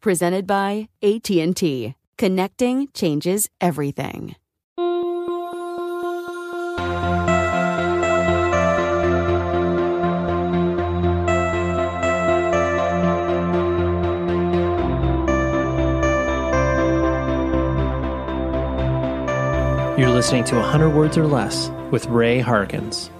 Presented by AT&T. Connecting changes everything. You're listening to 100 Words or Less with Ray Harkins.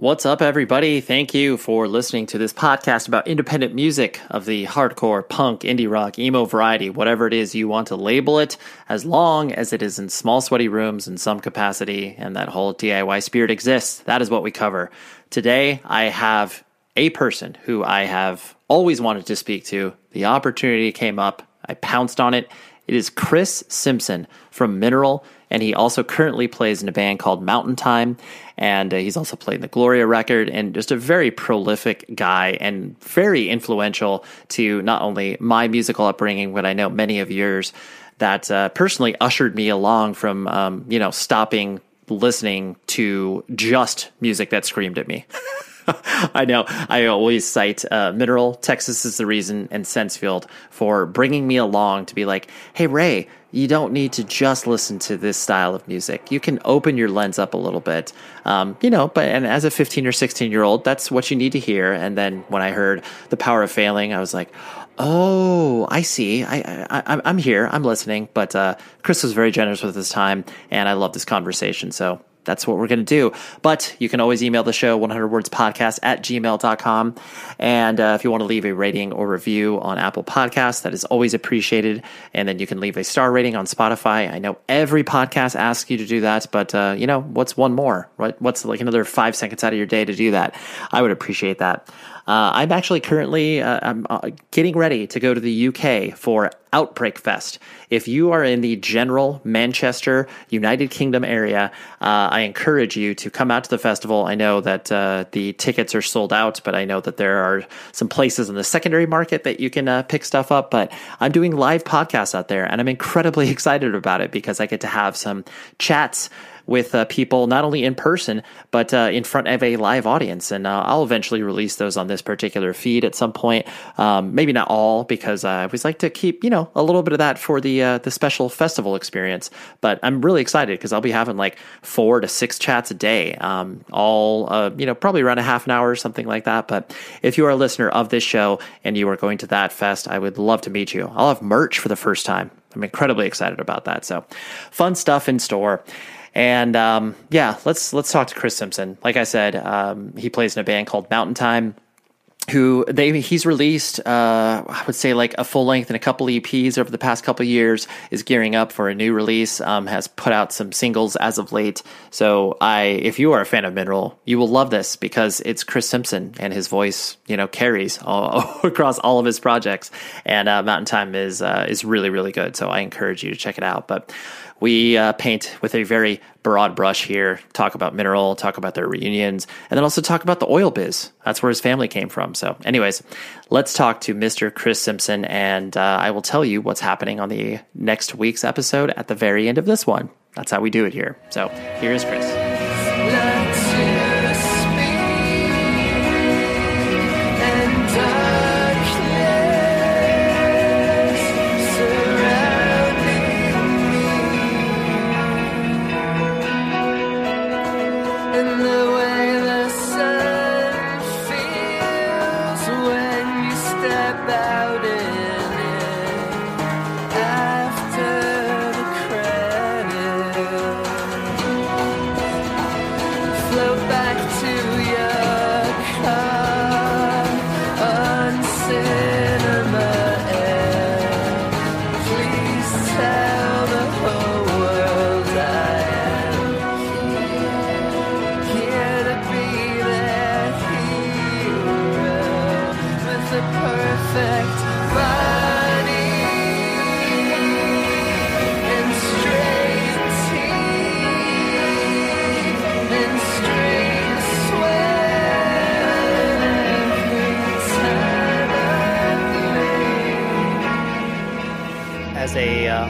What's up, everybody? Thank you for listening to this podcast about independent music of the hardcore, punk, indie rock, emo variety, whatever it is you want to label it, as long as it is in small, sweaty rooms in some capacity and that whole DIY spirit exists. That is what we cover. Today, I have a person who I have always wanted to speak to. The opportunity came up, I pounced on it. It is Chris Simpson from Mineral and he also currently plays in a band called Mountain Time, and uh, he's also played the Gloria record, and just a very prolific guy and very influential to not only my musical upbringing, but I know many of yours. That uh, personally ushered me along from um, you know stopping listening to just music that screamed at me. I know. I always cite uh, Mineral, Texas is the reason, and Sensefield for bringing me along to be like, hey, Ray, you don't need to just listen to this style of music. You can open your lens up a little bit, um, you know. But and as a 15 or 16 year old, that's what you need to hear. And then when I heard the power of failing, I was like, oh, I see. I, I I'm here. I'm listening. But uh, Chris was very generous with his time, and I love this conversation. So that's what we're going to do. But you can always email the show 100wordspodcast at gmail.com. And uh, if you want to leave a rating or review on Apple Podcasts, that is always appreciated. And then you can leave a star rating on Spotify. I know every podcast asks you to do that, but uh, you know, what's one more? Right? What's like another five seconds out of your day to do that? I would appreciate that. Uh, I'm actually currently uh, I'm uh, getting ready to go to the UK for Outbreak Fest. If you are in the general Manchester, United Kingdom area, uh, I encourage you to come out to the festival. I know that uh, the tickets are sold out, but I know that there are some places in the secondary market that you can uh, pick stuff up. But I'm doing live podcasts out there, and I'm incredibly excited about it because I get to have some chats with uh, people not only in person but uh, in front of a live audience. And uh, I'll eventually release those on this particular feed at some point. Um, maybe not all because I always like to keep you know a little bit of that for the uh, the special festival experience. But I'm really excited because I'll be having like four to six chats a day, um, all uh, you know probably around a half an hour or something like that. But if you are a listener of this show and you are going to that fest, I would love to meet you. I'll have merch for the first time. I'm incredibly excited about that. So, fun stuff in store. And um, yeah, let's let's talk to Chris Simpson. Like I said, um, he plays in a band called Mountain Time who they he's released uh, I would say like a full length and a couple EPs over the past couple years is gearing up for a new release um, has put out some singles as of late. So I if you are a fan of Mineral you will love this because it's Chris Simpson and his voice you know carries all, across all of his projects. And uh, Mountain Time is uh, is really really good. So I encourage you to check it out. But we uh, paint with a very broad brush here, talk about Mineral, talk about their reunions, and then also talk about the oil biz. That's where his family came from. So, anyways, let's talk to Mr. Chris Simpson, and uh, I will tell you what's happening on the next week's episode at the very end of this one. That's how we do it here. So, here is Chris.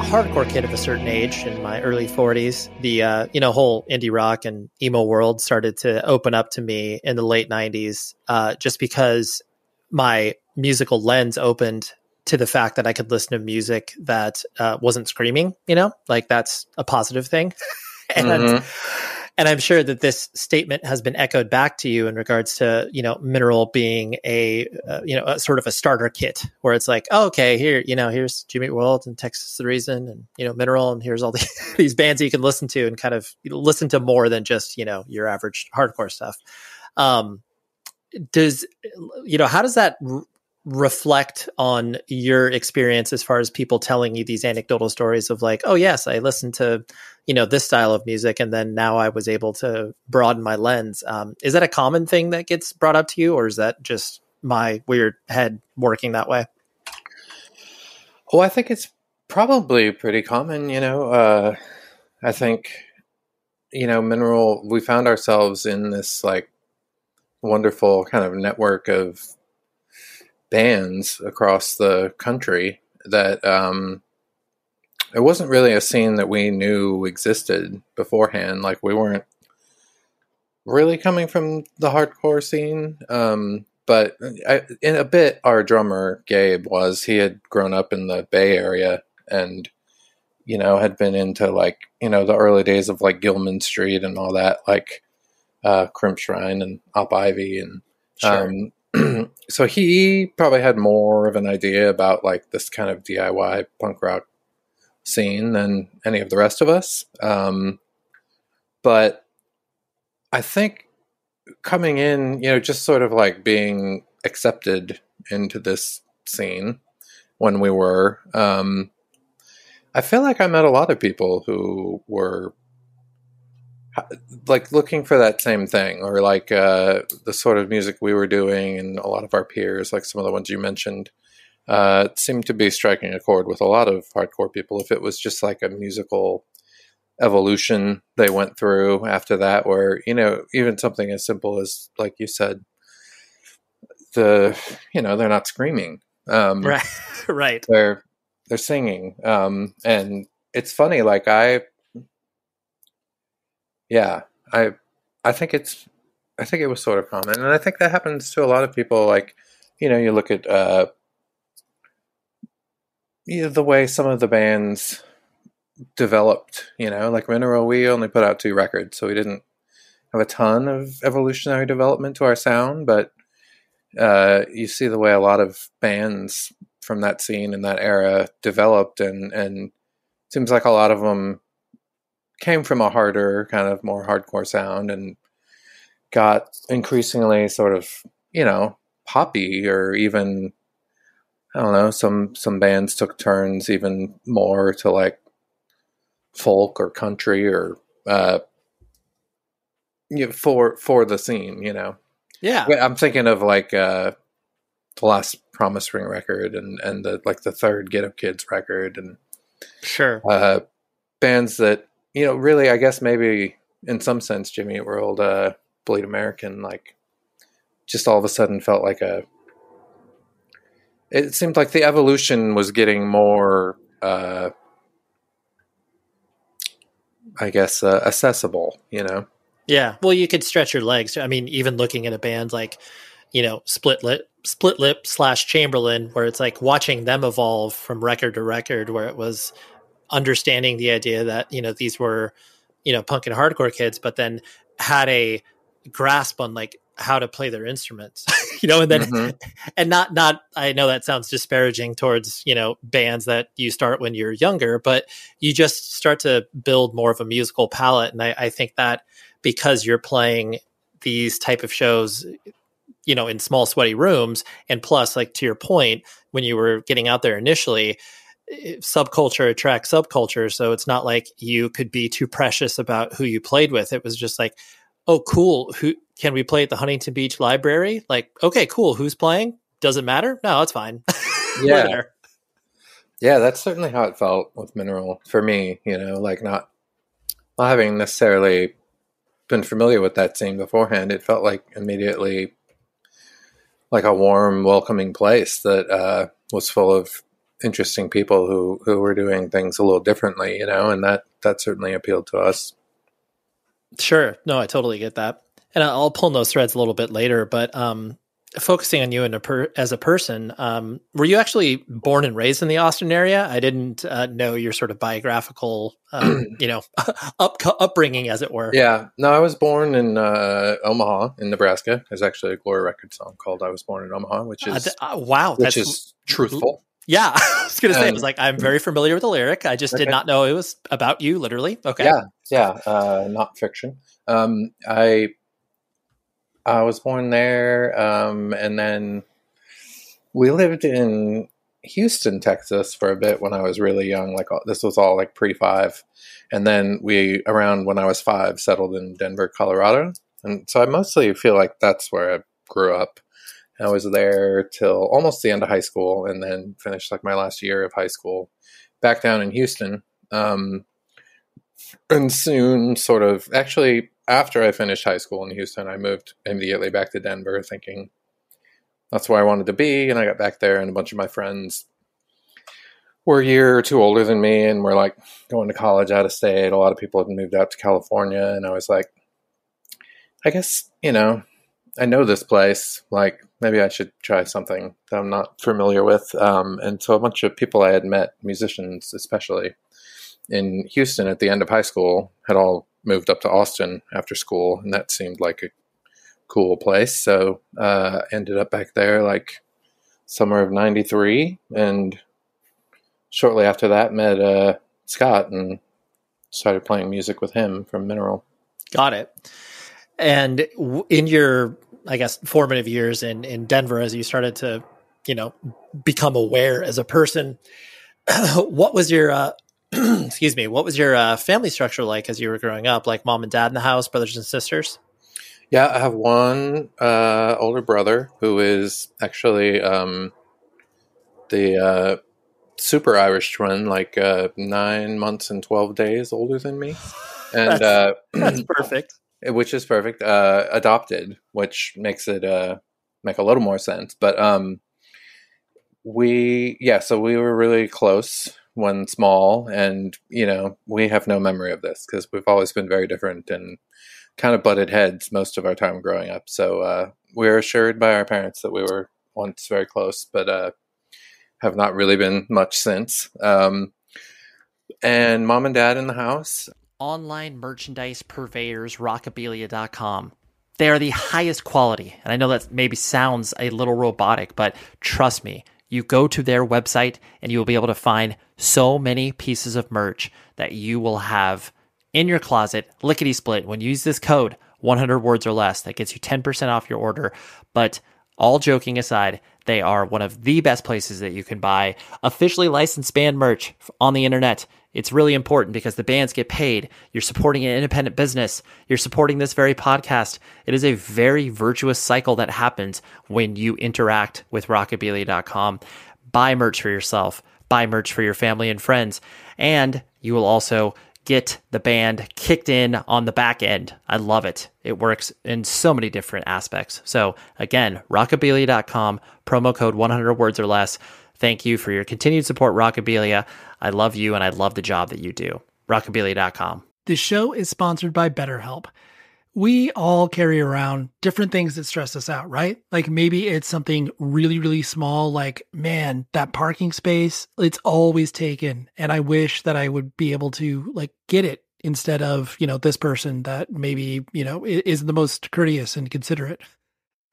Hardcore kid of a certain age in my early 40s the uh, you know whole indie rock and emo world started to open up to me in the late 90s uh, just because my musical lens opened to the fact that i could listen to music that uh, wasn't screaming you know? Like that's a positive thing. And mm-hmm and I'm sure that this statement has been echoed back to you in regards to you know mineral being a uh, you know a sort of a starter kit where it's like oh, okay here you know here's Jimmy World and Texas the Reason and you know mineral and here's all the, these bands you can listen to and kind of listen to more than just you know your average hardcore stuff. Um, does you know how does that reflect on your experience as far as people telling you these anecdotal stories of like oh yes i listened to you know this style of music and then now i was able to broaden my lens. Um, is that a common thing that gets brought up to you or is that just my weird head working that way? Well i think it's probably pretty common you know uh, i think you know mineral we found ourselves in this like wonderful kind of network of bands across the country that um, it wasn't really a scene that we knew existed beforehand. Like we weren't really coming from the hardcore scene. Um, but I, in a bit, our drummer Gabe was. He had grown up in the Bay Area and you know had been into like you know the early days of like Gilman Street and all that, like uh, Crimpshrine and Op Ivy and sure. um, so he probably had more of an idea about like this kind of DIY punk rock scene than any of the rest of us. Um, but I think coming in, you know, just sort of like being accepted into this scene when we were, um, I feel like I met a lot of people who were like looking for that same thing or like uh, the sort of music we were doing and a lot of our peers like some of the ones you mentioned uh, seemed to be striking a chord with a lot of hardcore people. If it was just like a musical evolution they went through after that where you know even something as simple as like you said the you know they're not screaming um, right. Right. they're they're singing um, and it's funny like i yeah, I I think it's I think it was sort of common, and I think that happens to a lot of people. Like, you know, you look at uh, you know, the way some of the bands developed. You know, like Mineral, we only put out two records, so we didn't have a ton of evolutionary development to our sound. But uh, you see the way a lot of bands from that scene in that era developed, and and seems like a lot of them came from a harder kind of more hardcore sound and got increasingly sort of you know poppy or even I don't know some some bands took turns even more to like folk or country or uh you know, for for the scene you know Yeah. I'm thinking of like uh the last Promise Ring record and and the like the third Get Up Kids record and Sure. uh bands that you know really I guess maybe in some sense Jimmy World uh Bleed American like just all of a sudden felt like a it seemed like the evolution was getting more uh I guess uh, accessible, you know. Yeah. Well, you could stretch your legs. I mean, even looking at a band like, you know, Split Lip, Split Lip slash Chamberlain, where it's like watching them evolve from record to record, where it was understanding the idea that, you know, these were, you know, punk and hardcore kids, but then had a grasp on like how to play their instruments, you know, and then, Mhm. and not, not, I know that sounds disparaging towards, you know, bands that you start when you're younger, but you just start to build more of a musical palette. And I, I think that, because you're playing these type of shows you know in small sweaty rooms and plus like to your point when you were getting out there initially subculture attracts subculture so it's not like you could be too precious about who you played with. It was just like oh cool who can we play at the huntington beach library? Like okay cool who's playing? Does it matter? No it's fine. Yeah. Yeah, that's certainly how it felt with Mineral for me, you know, like not not having necessarily been familiar with that scene beforehand, it felt like immediately like a warm, welcoming place that uh, was full of interesting people who who were doing things a little differently, you know, and that that certainly appealed to us. Sure. No, I totally get that. And I'll pull those threads a little bit later, but um, focusing on you a per- as a person, um, were you actually born and raised in the Austin area? I didn't uh, know your sort of biographical, um, you know, up upbringing, as it were. Yeah, no, I was born in uh, Omaha, in Nebraska. There's actually a Gloria Record song called "I Was Born in Omaha," which Uh, is uh, wow, which that's is truthful. Yeah. I was gonna say, I Um, was like, I'm very familiar with the lyric. I just did not know it was about you, literally. Okay. Yeah, yeah, uh, not fiction. Um, I I was born there, um, and then we lived in Houston, Texas, for a bit when I was really young. Like this was all like pre five, and then we around when I was five settled in Denver, Colorado, and so I mostly feel like that's where I grew up. I was there till almost the end of high school, and then finished like my last year of high school back down in Houston. Um, and soon sort of actually after i finished high school in houston i moved immediately back to denver thinking that's where i wanted to be and i got back there and a bunch of my friends were a year or two older than me and were like going to college out of state a lot of people had moved out to california and i was like i guess you know i know this place like maybe i should try something that i'm not familiar with um, and so a bunch of people i had met musicians especially in Houston at the end of high school had all moved up to Austin after school, and that seemed like a cool place. So uh, ended up back there like summer of '93, and shortly after that met uh, Scott and started playing music with him from Mineral. Got it. And in your, I guess, formative years in in Denver, as you started to, you know, become aware as a person, what was your, uh, excuse me, what was your uh, family structure like as you were growing up? Like mom and dad in the house, brothers and sisters. Yeah, I have one uh, older brother who is actually um, the uh, super Irish twin, like uh, nine months and twelve days older than me, and uh, That's perfect. Which is perfect. Uh, adopted, which makes it uh, make a little more sense. But um, we, yeah, so we were really close when small, and you know, we have no memory of this because we've always been very different and kind of butted heads most of our time growing up. So uh, we were assured by our parents that we were once very close, but uh, have not really been much since. Um, and mom and dad in the house. Online merchandise purveyors rockabilia.com they are the highest quality and i know that maybe sounds a little robotic but trust me you go to their website and you will be able to find so many pieces of merch that you will have in your closet, lickety split. When you use this code, 100 words or less, that gets you 10% off your order. But all joking aside, they are one of the best places that you can buy officially licensed band merch on the internet. It's really important because the bands get paid. You're supporting an independent business. You're supporting this very podcast. It is a very virtuous cycle that happens when you interact with rockabilia.com. Buy merch for yourself, buy merch for your family and friends, and you will also get the band kicked in on the back end. I love it. It works in so many different aspects. So, again, rockabilia.com, promo code 100 words or less. Thank you for your continued support, Rockabilia. I love you and I love the job that you do. Rockabilia.com. The show is sponsored by BetterHelp. We all carry around different things that stress us out, right? Like maybe it's something really, really small, like, man, that parking space, it's always taken. And I wish that I would be able to like get it instead of, you know, this person that maybe, you know, is the most courteous and considerate.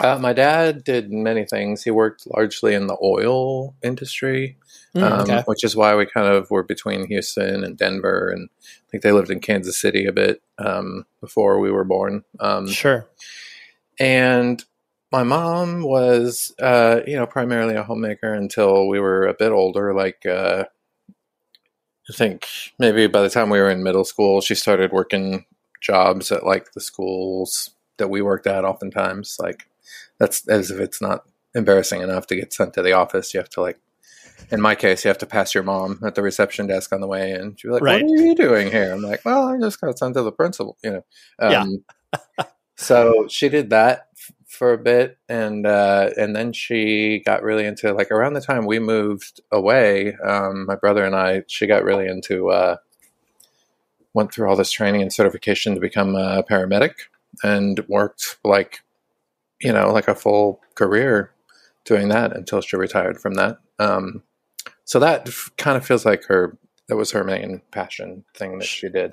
Uh, my dad did many things. He worked largely in the oil industry, mm, um, okay. which is why we kind of were between Houston and Denver. And I think they lived in Kansas City a bit um, before we were born. Um, sure. And my mom was, uh, you know, primarily a homemaker until we were a bit older. Like, uh, I think maybe by the time we were in middle school, she started working jobs at like the schools that we worked at oftentimes like that's as if it's not embarrassing enough to get sent to the office you have to like in my case you have to pass your mom at the reception desk on the way and she's like right. what are you doing here i'm like well i just got sent to the principal you know um, yeah. so she did that for a bit and uh, and then she got really into like around the time we moved away um, my brother and i she got really into uh, went through all this training and certification to become a paramedic and worked like you know like a full career doing that until she retired from that um, so that f- kind of feels like her that was her main passion thing that she did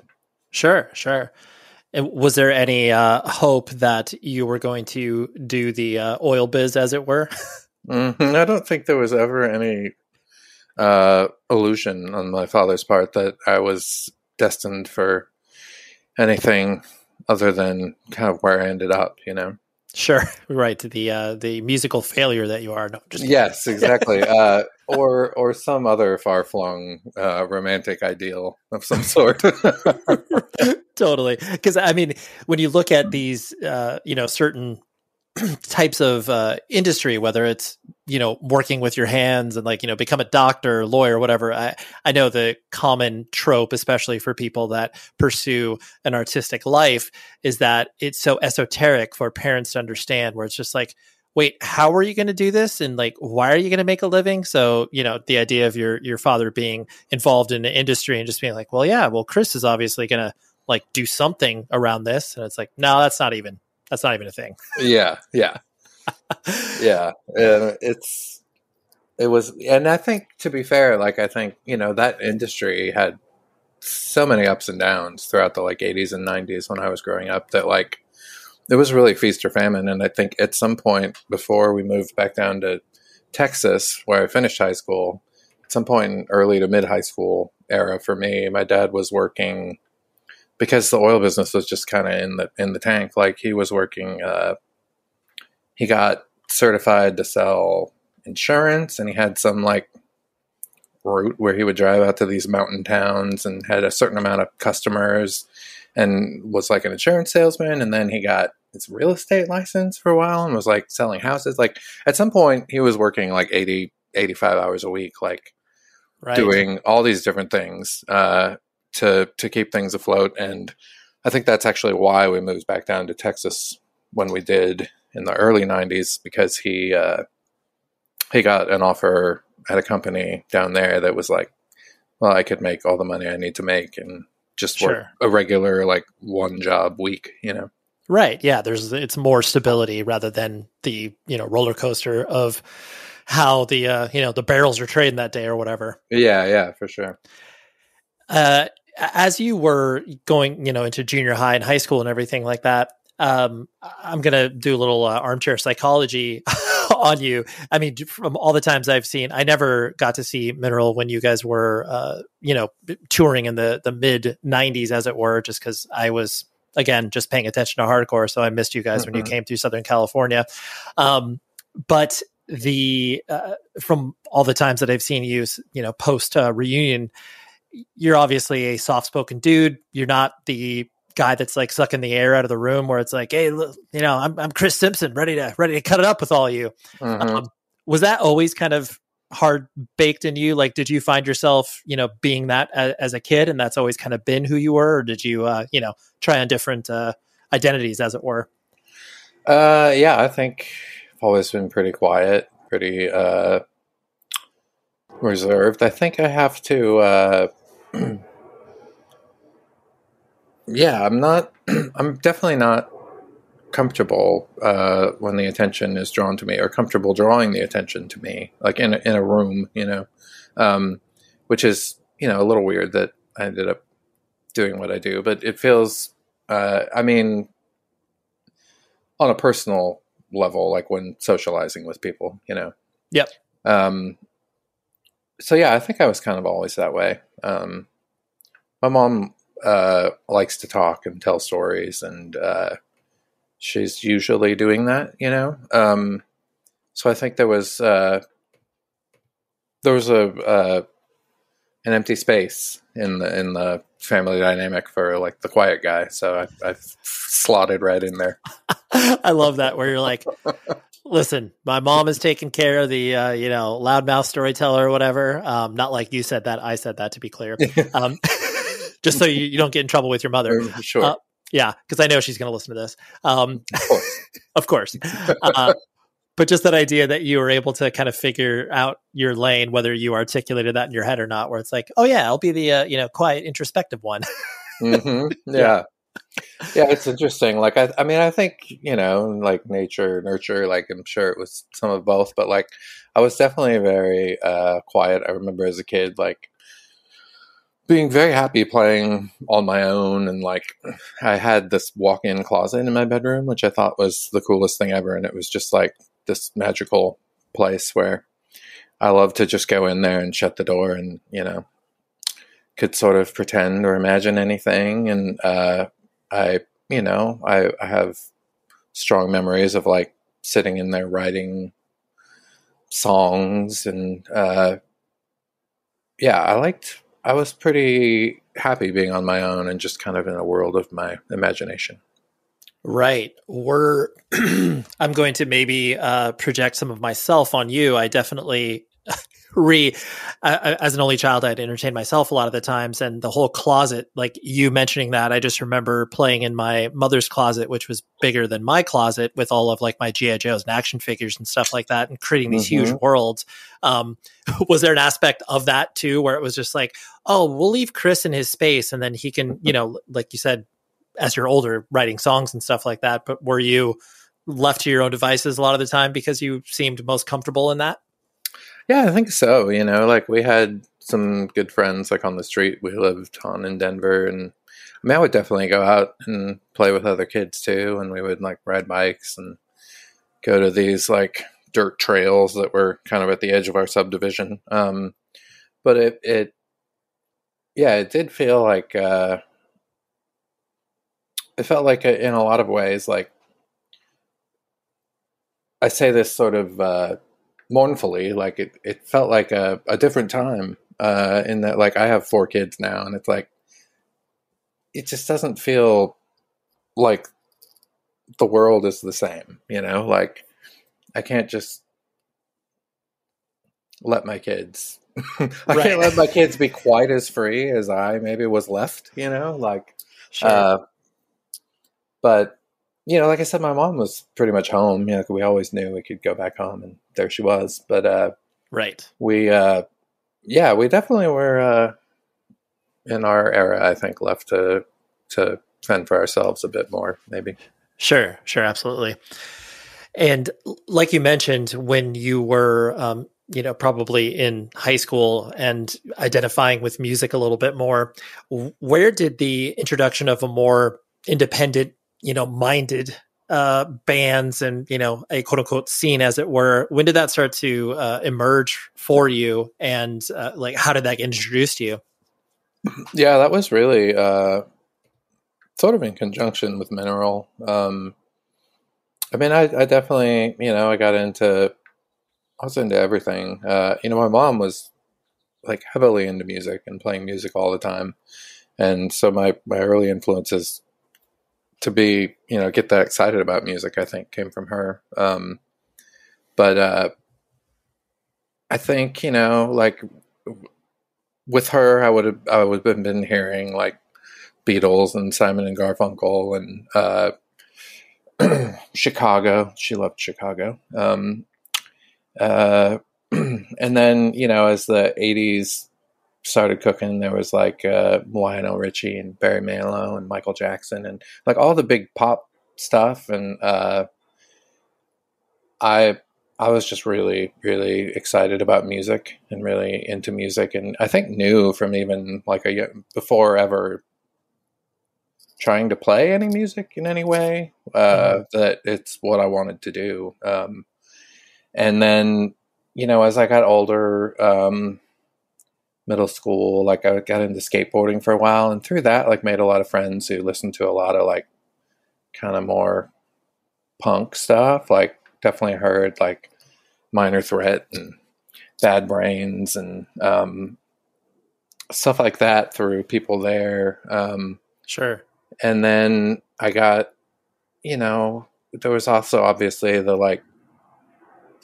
sure sure and was there any uh, hope that you were going to do the uh, oil biz as it were mm-hmm. i don't think there was ever any uh, illusion on my father's part that i was destined for anything other than kind of where I ended up, you know. Sure, right. The uh, the musical failure that you are. No, just yes, exactly. uh, or or some other far flung uh, romantic ideal of some sort. totally, because I mean, when you look at these, uh, you know, certain types of uh, industry, whether it's you know working with your hands and like you know become a doctor, lawyer, whatever. I I know the common trope, especially for people that pursue an artistic life, is that it's so esoteric for parents to understand. Where it's just like, wait, how are you going to do this, and like, why are you going to make a living? So you know, the idea of your your father being involved in the industry and just being like, well, yeah, well, Chris is obviously going to like do something around this, and it's like, no, that's not even that's not even a thing. yeah, yeah, yeah. And it's it was, and I think to be fair, like I think you know that industry had so many ups and downs throughout the like 80s and 90s when I was growing up that like it was really feast or famine. And I think at some point before we moved back down to Texas, where I finished high school, at some point in early to mid high school era for me, my dad was working because the oil business was just kind of in the in the tank. Like he was working, uh, he got certified to sell insurance, and he had some like route where he would drive out to these mountain towns and had a certain amount of customers and was like an insurance salesman and then he got his real estate license for a while and was like selling houses like at some point he was working like 80 85 hours a week like Right. doing all these different things uh, to to keep things afloat and i think that's actually why we moved back down to texas when we did in the early 90s because he uh, he got an offer at a company down there that was like well i could make all the money i need to make and just work a regular like one job week you know Right. Yeah. There's it's more stability rather than the you know roller coaster of how the uh, you know the barrels are trading that day or whatever. yeah yeah for sure Uh, as you were going, you know, into junior high and high school and everything like that, um, I'm gonna do a little uh, armchair psychology on you. I mean, from all the times I've seen, I never got to see Mineral when you guys were, uh, you know, touring in the the mid '90s, as it were, just because I was again just paying attention to hardcore, so I missed you guys when you Mhm. came through Southern California. Um, but the uh, from all the times that I've seen you, you know, post uh, reunion, you're obviously a soft spoken dude. You're not the guy that's like sucking the air out of the room where it's like, hey, look, you know, I'm I'm Chris Simpson, ready to ready to cut it up with all you. Mhm. Um, was that always kind of hard baked in you? Like, did you find yourself, you know, being that as, as a kid, and that's always kind of been who you were, or did you, uh, you know, try on different uh, identities, as it were? Uh, yeah, I think I've always been pretty quiet, pretty uh, reserved. I think I have to. Uh, yeah, I'm not. I'm definitely not comfortable uh, when the attention is drawn to me, or comfortable drawing the attention to me, like in a, in a room, you know, um, which is you know a little weird that I ended up doing what I do, but it feels. Uh, I mean, on a personal level, like when socializing with people, you know. Yep. Um, so yeah, I think I was kind of always that way. Um, my mom uh, likes to talk and tell stories, and uh, she's usually doing that, you know. Um, so I think there was uh, there was a uh, an empty space in the in the family dynamic for like the quiet guy. So I, I slotted right in there. I love that where you're like, listen, my mom is taking care of the, uh, you know, loudmouth storyteller or whatever. Um, not like you said that. I said that to be clear. Um, just so you, you don't get in trouble with your mother. sure. Uh, Yeah, because I know she's going to listen to this. Um, of course. of course. Uh, but just that idea that you were able to kind of figure out your lane, whether you articulated that in your head or not, where it's like, oh yeah, I'll be the uh, you know quiet, introspective one. hmm Yeah. yeah. It's interesting. Like, I, I mean, I think, you know, like nature, nurture, like, I'm sure it was some of both, but like, I was definitely very uh, quiet. I remember as a kid, like, being very happy playing on my own. And like, I had this walk in closet in my bedroom, which I thought was the coolest thing ever. And it was just like this magical place where I love to just go in there and shut the door and, you know, could sort of pretend or imagine anything. And uh, I, you know, I, I have strong memories of like sitting in there writing songs and uh, yeah, I liked. I was pretty happy being on my own and just kind of in a world of my imagination. Right. We're I'm going to maybe uh, project some of myself on you. I definitely re uh, as an only child I'd entertain myself a lot of the times and the whole closet like you mentioning that I just remember playing in my mother's closet which was bigger than my closet with all of like my GI Joes and action figures and stuff like that and creating these huge Mhm. worlds um was there an aspect of that too where it was just like oh we'll leave Chris in his space and then he can you know like you said as you're older writing songs and stuff like that but were you left to your own devices a lot of the time because you seemed most comfortable in that Yeah, I think so. You know, like we had some good friends like on the street we lived on in Denver and I mean I would definitely go out and play with other kids too and we would like ride bikes and go to these like dirt trails that were kind of at the edge of our subdivision. Um but it it yeah, it did feel like uh it felt like a, in a lot of ways like I say this sort of uh, mournfully, like it, it felt like a, a different time uh, in that like I have four kids now, and it's like it just doesn't feel like the world is the same, you know. Like I can't just let my kids. I Right. can't let my kids be quite as free as I maybe was left, you know. Like Sure. uh, but you know, like I said, my mom was pretty much home. You know, we always knew we could go back home, and there she was. But uh, right. we, uh, yeah, we definitely were uh, in our era. I think left to to fend for ourselves a bit more, maybe. Sure, sure, absolutely. And like you mentioned, when you were, um, you know, probably in high school and identifying with music a little bit more, where did the introduction of a more independent, you know, minded uh, bands and you know a quote unquote scene, as it were, when did that start to uh, emerge for you? And uh, like, how did that get introduced to you? Yeah, that was really uh, sort of in conjunction with Mineral. Um, I mean, I, I definitely, you know, I got into, I was into everything. Uh, you know, my mom was like heavily into music and playing music all the time, and so my my early influences to be, you know, get that excited about music, I think, came from her. Um, but uh, I think, you know, like with her, I would have I would have been hearing like Beatles and Simon and Garfunkel and uh, Chicago. She loved Chicago. Um, uh, and then you know, as the '80s started cooking, there was like uh, Lionel Richie and Barry Manilow and Michael Jackson and like all the big pop stuff. And uh, I I was just really, really excited about music and really into music, and I think knew from even like a before ever trying to play any music in any way uh, that it's what I wanted to do. Um, and then, you know, as I got older, um, middle school, like I got into skateboarding for a while, and through that, like made a lot of friends who listened to a lot of like kind of more punk stuff. Like definitely heard like Minor Threat and Bad Brains and um, stuff like that through people there. Um, Sure. and then I got, you know, there was also obviously the like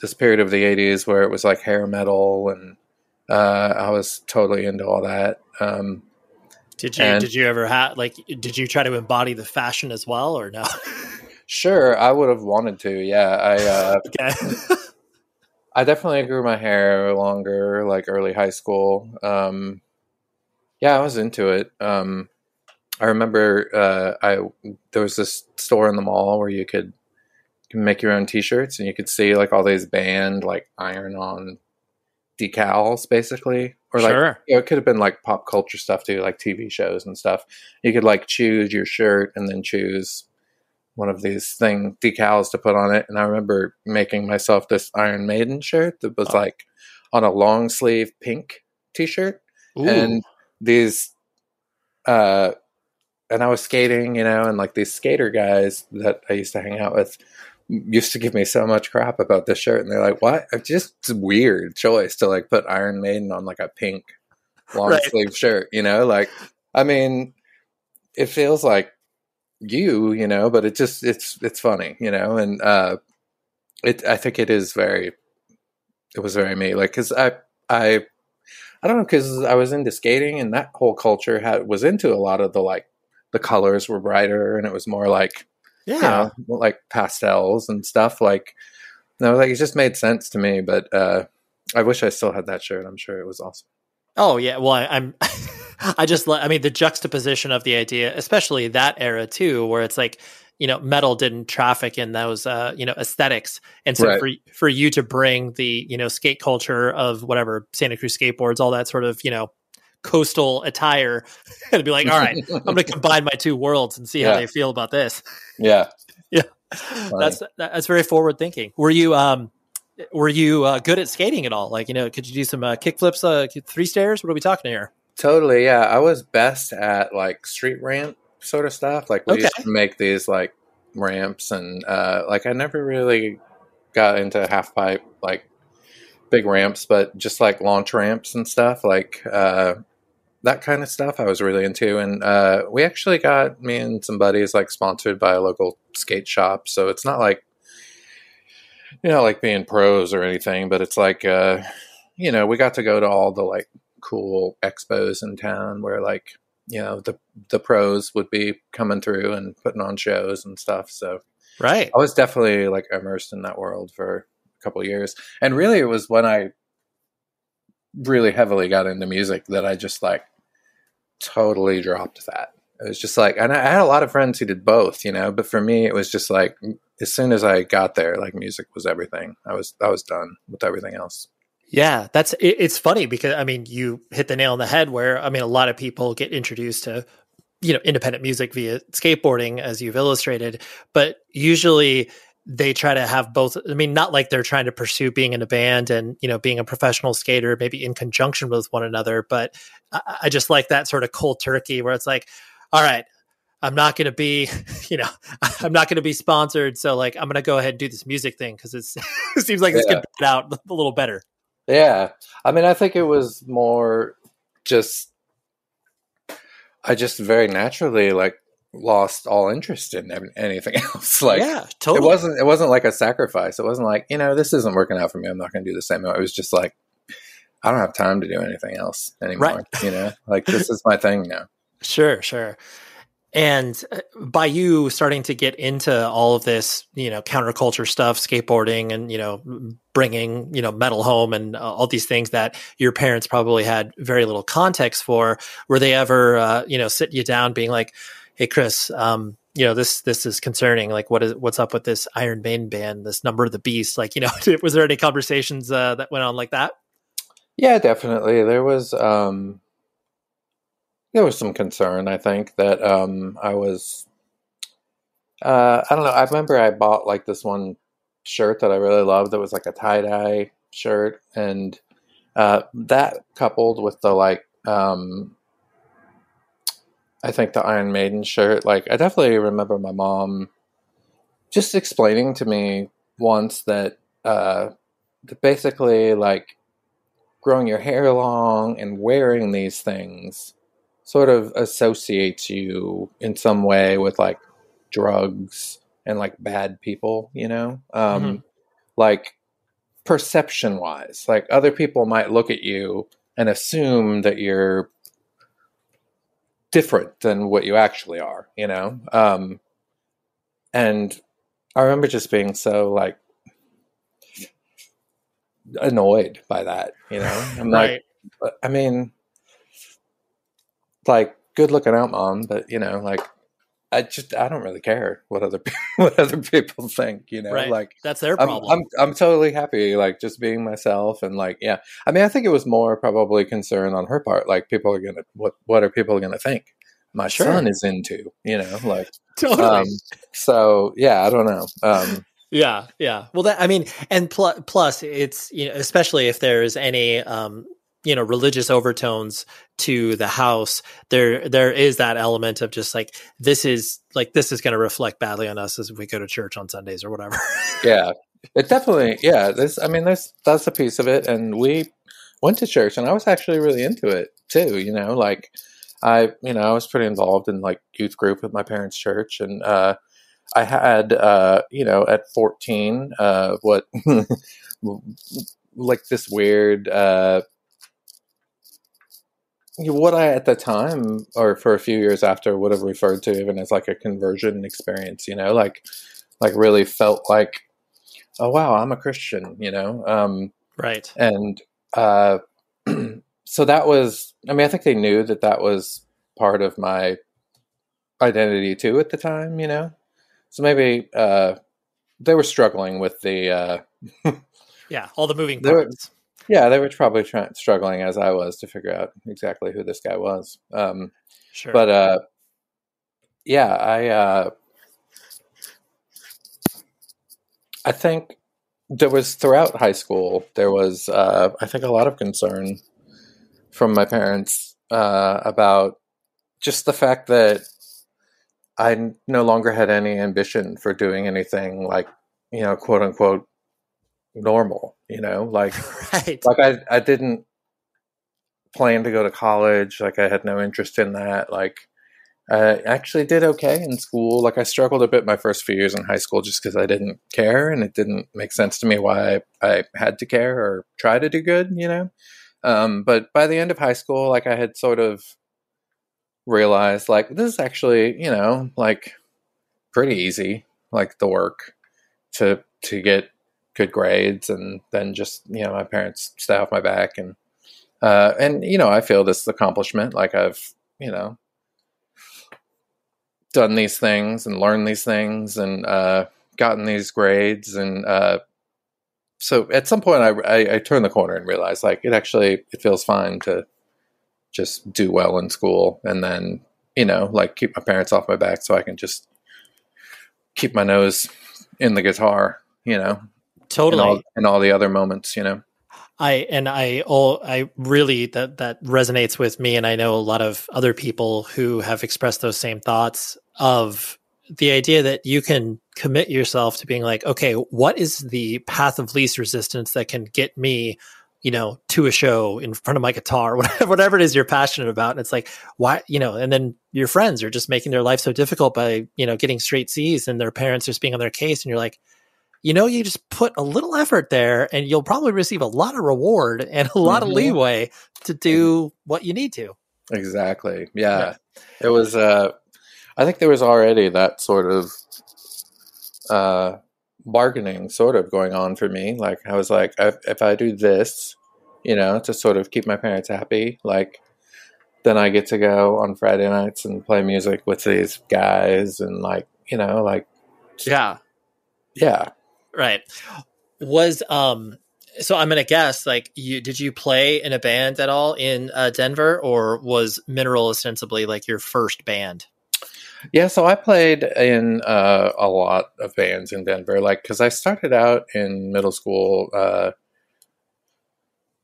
this period of the '80s where it was like hair metal, and uh, I was totally into all that. Um, Did you And- did you ever have like did you try to embody the fashion as well or no? sure, I would have wanted to. Yeah, I uh, okay. I definitely grew my hair longer, like early high school. Um, yeah, I was into it. Um, I remember uh, I there was this store in the mall where you could, you make your own T-shirts, and you could see like all these band like iron-on decals, basically, or like Sure. you know, it could have been like pop culture stuff too, like TV shows and stuff. You could like choose your shirt and then choose one of these thing decals to put on it. And I remember making myself this Iron Maiden shirt that was Oh. like on a long sleeve pink t-shirt and these uh and I was skating, you know, and like these skater guys that I used to hang out with used to give me so much crap about this shirt and they're like, What? It's just a weird choice to like put Iron Maiden on like a pink long Right. sleeve shirt, you know? Like I mean, it feels like you, you know, but it just it's it's funny, you know, and uh it I think it is very it was very me like cuz I I I don't know cuz I was into skating and that whole culture had was into a lot of the like the colors were brighter and it was more like yeah. you know like pastels and stuff like no like it just made sense to me but uh I wish I still had that shirt I'm sure it was awesome Oh yeah, well I, I'm I just I mean the juxtaposition of the idea, especially that era too, where it's like you know metal didn't traffic in those uh, you know aesthetics, and so Right. for for you to bring the you know skate culture of whatever Santa Cruz skateboards, all that sort of you know coastal attire, and be like, all right, I'm going to combine my two worlds and see how they feel about this. yeah Yeah. That's that's very forward thinking. Were you um were you uh, good at skating at all? Like you know, could you do some uh, kick flips, uh, three stairs? What are we talking here? Totally, yeah. I was best at like street ramp sort of stuff. Like we Okay. used to make these like ramps and uh, like I never really got into half pipe like big ramps, but just like launch ramps and stuff like uh, that kind of stuff I was really into. And uh, we actually got me and some buddies like sponsored by a local skate shop, so it's not like you know like being pros or anything, but it's like uh, you know we got to go to all the like cool expos in town where like you know the the pros would be coming through and putting on shows and stuff so Right. i was definitely like immersed in that world for a couple of years and really it was when i really heavily got into music that i just like totally dropped that. It was just like and i had a lot of friends who did both you know but for me it was just like as soon as i got there like music was everything. I was i was done with everything else. Yeah, that's it, it's funny because I mean you hit the nail on the head where I mean a lot of people get introduced to you know independent music via skateboarding as you've illustrated, but usually they try to have both I mean not like they're trying to pursue being in a band and you know being a professional skater maybe in conjunction with one another, but I, I just like that sort of cold turkey where it's like all right, I'm not going to be, you know, I'm not going to be sponsored. So like, I'm going to go ahead and do this music thing because it seems like it's Yeah. going to out a little better. Yeah. I mean, I think it was more just, I just very naturally like lost all interest in anything else. like, yeah, totally. it wasn't, it wasn't like a sacrifice. It wasn't like, you know, this isn't working out for me. I'm not going to do the same. It was just like, I don't have time to do anything else anymore. You know, like this is my thing now. Sure, sure. And uh, by you starting to get into all of this, you know, counterculture stuff, skateboarding, and you know, bringing you know metal home, and uh, all these things that your parents probably had very little context for, were they ever, uh, you know, sit you down, being like, "Hey, Chris, um, you know, this this is concerning. Like, what is what's up with this Iron Maiden band, this Number of the Beast? Like, you know, was there any conversations uh, that went on like that? Yeah, definitely. There was um there was some concern, I think, that um I was uh I don't know, I remember I bought like this one shirt that I really loved that was like a tie-dye shirt and uh that coupled with the like um I think the Iron Maiden shirt, like I definitely remember my mom just explaining to me once that uh that basically like growing your hair long and wearing these things sort of associates you in some way with like drugs and like bad people, you know? Um, Mhm. Like perception wise, like other people might look at you and assume that you're different than what you actually are, you know? Um, and I remember just being so like annoyed by that, you know? I'm like, I mean, like, good looking out, mom, but you know, like, I just I don't really care what other what other people think, you know. Right. Like, That's their I'm, problem. I'm I'm totally happy, like, just being myself, and like, yeah. I mean, I think it was more probably concern on her part, like, people are gonna what what are people gonna think my Sure. son is into, you know, like, totally. um, so yeah, I don't know, um, Yeah, yeah. Well, that I mean, and plus, plus, it's you know, especially if there's any um, you know religious overtones to the house, there there is that element of just like this is like this is going to reflect badly on us as we go to church on Sundays or whatever. yeah it definitely yeah this i mean there's that's a piece of it and we went to church and i was actually really into it too you know like i you know i was pretty involved in like youth group at my parents church and uh i had uh you know at 14 uh what like this weird uh what I at the time or for a few years after would have referred to even as like a conversion experience, you know, like like really felt like, oh wow, I'm a Christian, you know, um, right. and uh, so that was. I mean, I think they knew that that was part of my identity too at the time, you know. So maybe uh, they were struggling with the. Uh, Yeah, all the moving parts. Yeah, they were probably trying, struggling as I was to figure out exactly who this guy was. Um, Sure. but uh yeah i uh i think there was throughout high school there was uh i think a lot of concern from my parents uh about just the fact that I no longer had any ambition for doing anything like, you know, quote unquote normal, you know, like, right. like I, I didn't plan to go to college. Like I had no interest in that. Like I actually did okay in school. Like I struggled a bit my first few years in high school just because I didn't care and it didn't make sense to me why I, I had to care or try to do good, you know? Um, but by the end of high school, like I had sort of realized like this is actually, you know, like pretty easy, like the work to to get good grades and then just, you know, my parents stay off my back and uh and you know, I feel this accomplishment like I've, you know, done these things and learned these things and uh gotten these grades and uh so at some point I, I, I turned the corner and realized like it actually it feels fine to just do well in school and then you know like keep my parents off my back so i can just keep my nose in the guitar you know Totally. in all, all the other moments you know I and I all I really that that resonates with me and I know a lot of other people who have expressed those same thoughts of the idea that you can commit yourself to being like okay what is the path of least resistance that can get me you know to a show in front of my guitar whatever whatever it is you're passionate about and it's like why you know and then your friends are just making their life so difficult by you know getting straight C's and their parents just being on their case and you're like you know, you just put a little effort there and you'll probably receive a lot of reward and a lot Mhm. of leeway to do what you need to. exactly yeah, it was uh i think there was already that sort of uh bargaining sort of going on for me like i was like if, if i do this you know to sort of keep my parents happy like then i get to go on friday nights and play music with these guys and like you know like Yeah. yeah Right. Was, um, so I'm going to guess like you, did you play in a band at all in uh, Denver or was Mineral ostensibly like your first band? Yeah, so I played in uh, a lot of bands in Denver, like because I started out in middle school uh,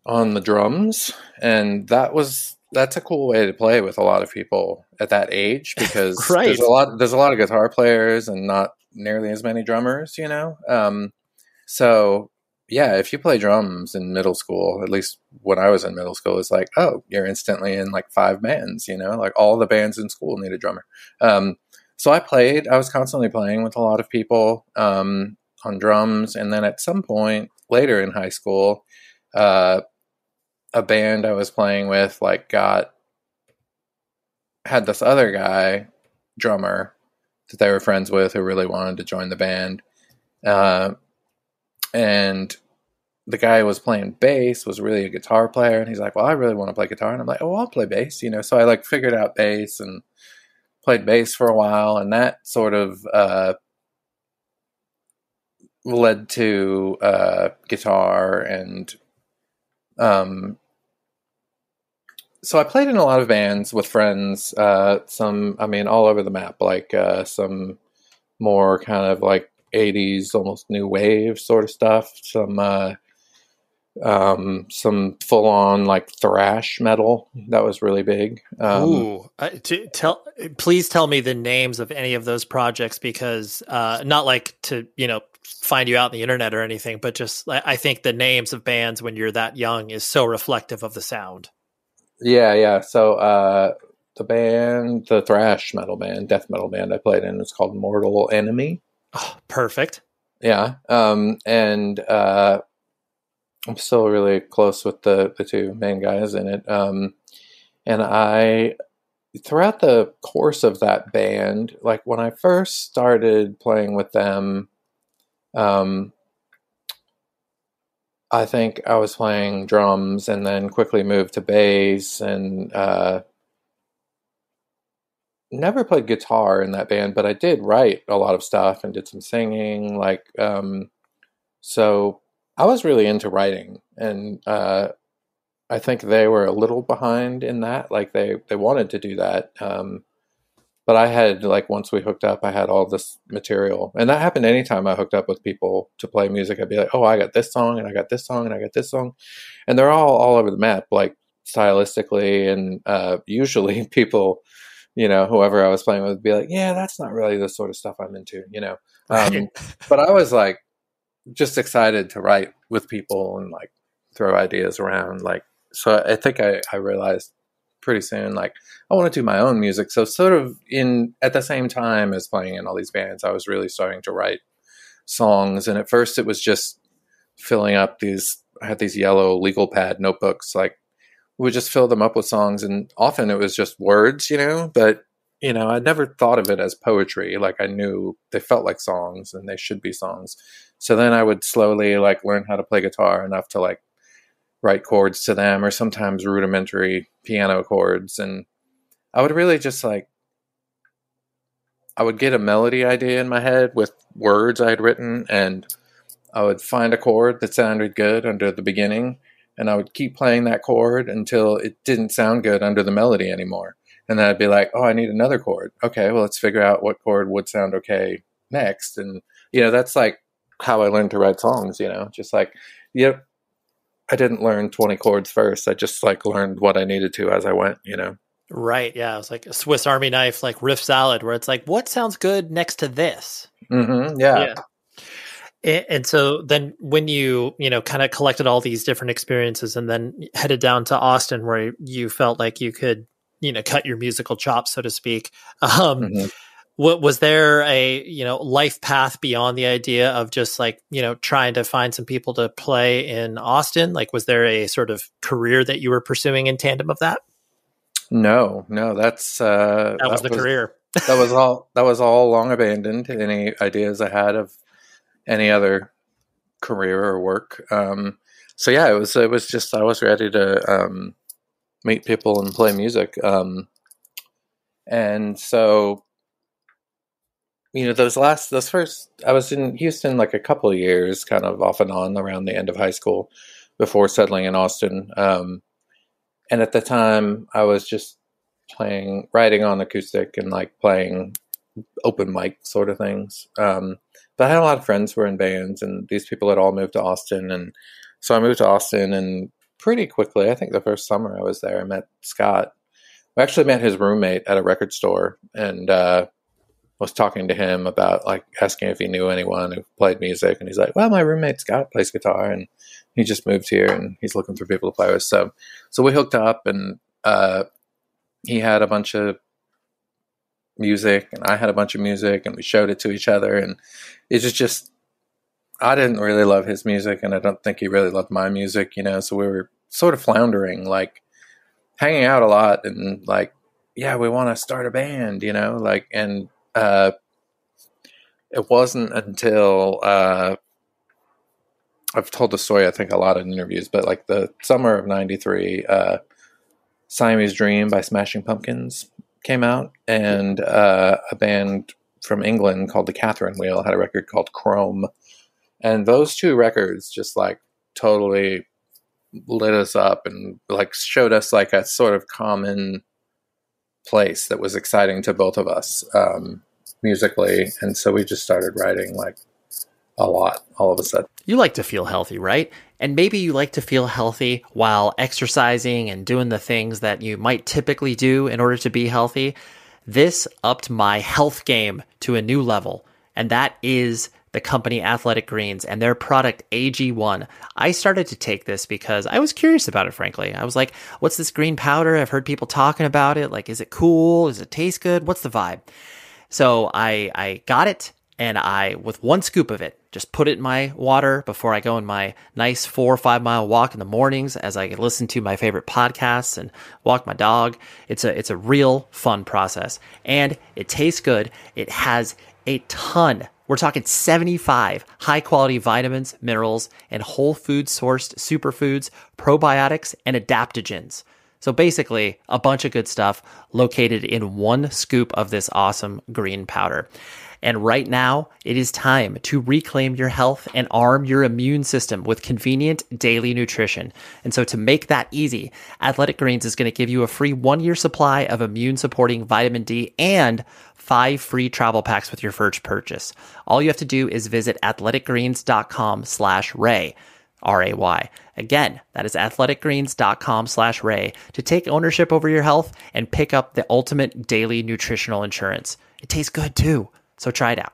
on the drums, and that was that's a cool way to play with a lot of people at that age because Right. there's a lot there's a lot of guitar players and not nearly as many drummers, you know. Um, so yeah, if you play drums in middle school, at least when I was in middle school, it's like oh, you're instantly in like five bands, you know, like all the bands in school need a drummer. Um, so I played. I was constantly playing with a lot of people um, on drums, and then at some point later in high school, uh, a band I was playing with like got had this other guy drummer that they were friends with who really wanted to join the band, uh, and the guy who was playing bass was really a guitar player, and he's like, "Well, I really want to play guitar," and I'm like, "Oh, I'll play bass," you know. So I like figured out bass and played bass for a while, and that sort of uh, led to uh, guitar and um. So I played in a lot of bands with friends. Uh, some, I mean, all over the map. Like uh, some more kind of like '80s, almost new wave sort of stuff. Some uh, um, some full on like thrash metal that was really big. Um, Ooh, uh, to, tell please tell me the names of any of those projects because uh, not like to you know find you out on the internet or anything, but just I I think the names of bands when you're that young is so reflective of the sound. Yeah, yeah. So uh, the band, the thrash metal band, death metal band I played in was called Mortal Enemy. Oh, perfect. Yeah, um, and uh, I'm still really close with the the two main guys in it. Um, and I, throughout the course of that band, like when I first started playing with them, um, I think I was playing drums and then quickly moved to bass and uh, never played guitar in that band, but I did write a lot of stuff and did some singing. Like, um, so I was really into writing, and uh, I think they were a little behind in that. Like they they wanted to do that, um, but I had like once we hooked up, I had all this material, and that happened anytime I hooked up with people to play music. I'd be like, oh, I got this song, and I got this song, and I got this song, and they're all all over the map, like stylistically, and uh, usually people you know, whoever I was playing with would be like, yeah, that's not really the sort of stuff I'm into, you know. Um, but I was like, just excited to write with people and like throw ideas around. Like, so I think I, I realized pretty soon, like, I want to do my own music. So, sort of in at the same time as playing in all these bands, I was really starting to write songs. And at first, it was just filling up these. I had these yellow legal pad notebooks, like we would just fill them up with songs, and often it was just words, you know. But you know, I never thought of it as poetry. Like I knew they felt like songs, and they should be songs. So then I would slowly like learn how to play guitar enough to like write chords to them, or sometimes rudimentary piano chords, and I would really just like I would get a melody idea in my head with words I had written, and I would find a chord that sounded good under the beginning, and I would keep playing that chord until it didn't sound good under the melody anymore. And then I'd be like, oh, I need another chord. Okay, well, let's figure out what chord would sound okay next. And, you know, that's like how I learned to write songs, you know, just like, yep, I didn't learn 20 chords first. I just like learned what I needed to as I went, you know. Right. Yeah. It was like a Swiss Army knife, like riff salad, where it's like, what sounds good next to this? Mm-hmm, yeah. yeah. And so then when you, you know, kind of collected all these different experiences and then headed down to Austin where you felt like you could, you know, cut your musical chops, so to speak. Um, mm-hmm. What was there a, you know, life path beyond the idea of just like, you know, trying to find some people to play in Austin? Like, was there a sort of career that you were pursuing in tandem of that? No, no, that's, uh, that was that the was, career. that was all, that was all long abandoned. Any ideas I had of any other career or work. Um, so yeah, it was it was just I was ready to um, meet people and play music. Um, and so you know those last those first I was in Houston like a couple years, kind of off and on around the end of high school before settling in Austin. Um, and at the time, I was just playing, writing on acoustic and like playing open mic sort of things. Um, but I had a lot of friends who were in bands, and these people had all moved to Austin, and so I moved to Austin, and pretty quickly, I think the first summer I was there, I met Scott. I actually met his roommate at a record store, and uh, was talking to him about like asking if he knew anyone who played music, and he's like, "Well, my roommate Scott plays guitar, and he just moved here, and he's looking for people to play with." So, so we hooked up, and uh, he had a bunch of music and I had a bunch of music and we showed it to each other and it was just I didn't really love his music and I don't think he really loved my music, you know, so we were sort of floundering, like hanging out a lot and like, yeah, we want to start a band, you know, like and uh it wasn't until uh I've told the story I think a lot in interviews, but like the summer of '93, uh, Siamese Dream by Smashing Pumpkins came out, and uh, a band from England called the Catherine Wheel had a record called Chrome, and those two records just like totally lit us up and like showed us like a sort of common place that was exciting to both of us um, musically, and so we just started writing like a lot all of a sudden. You like to feel healthy, right? And maybe you like to feel healthy while exercising and doing the things that you might typically do in order to be healthy. This upped my health game to a new level, and that is the company Athletic Greens and their product AG1. I started to take this because I was curious about it, frankly. I was like, what's this green powder? I've heard people talking about it. Like, is it cool? Does it taste good? What's the vibe? So I, I got it and I, with one scoop of it, just put it in my water before I go on my nice four or five mile walk in the mornings as I listen to my favorite podcasts and walk my dog. It's a, it's a real fun process and it tastes good. It has a ton. We're talking 75 high quality vitamins, minerals, and whole food sourced superfoods, probiotics, and adaptogens. So basically, a bunch of good stuff located in one scoop of this awesome green powder. And right now, it is time to reclaim your health and arm your immune system with convenient daily nutrition. And so, to make that easy, Athletic Greens is going to give you a free one year supply of immune supporting vitamin D and five free travel packs with your first purchase. All you have to do is visit athleticgreens.com slash Ray. R-A-Y. Again, that is athleticgreens.com slash ray to take ownership over your health and pick up the ultimate daily nutritional insurance. It tastes good too. So try it out.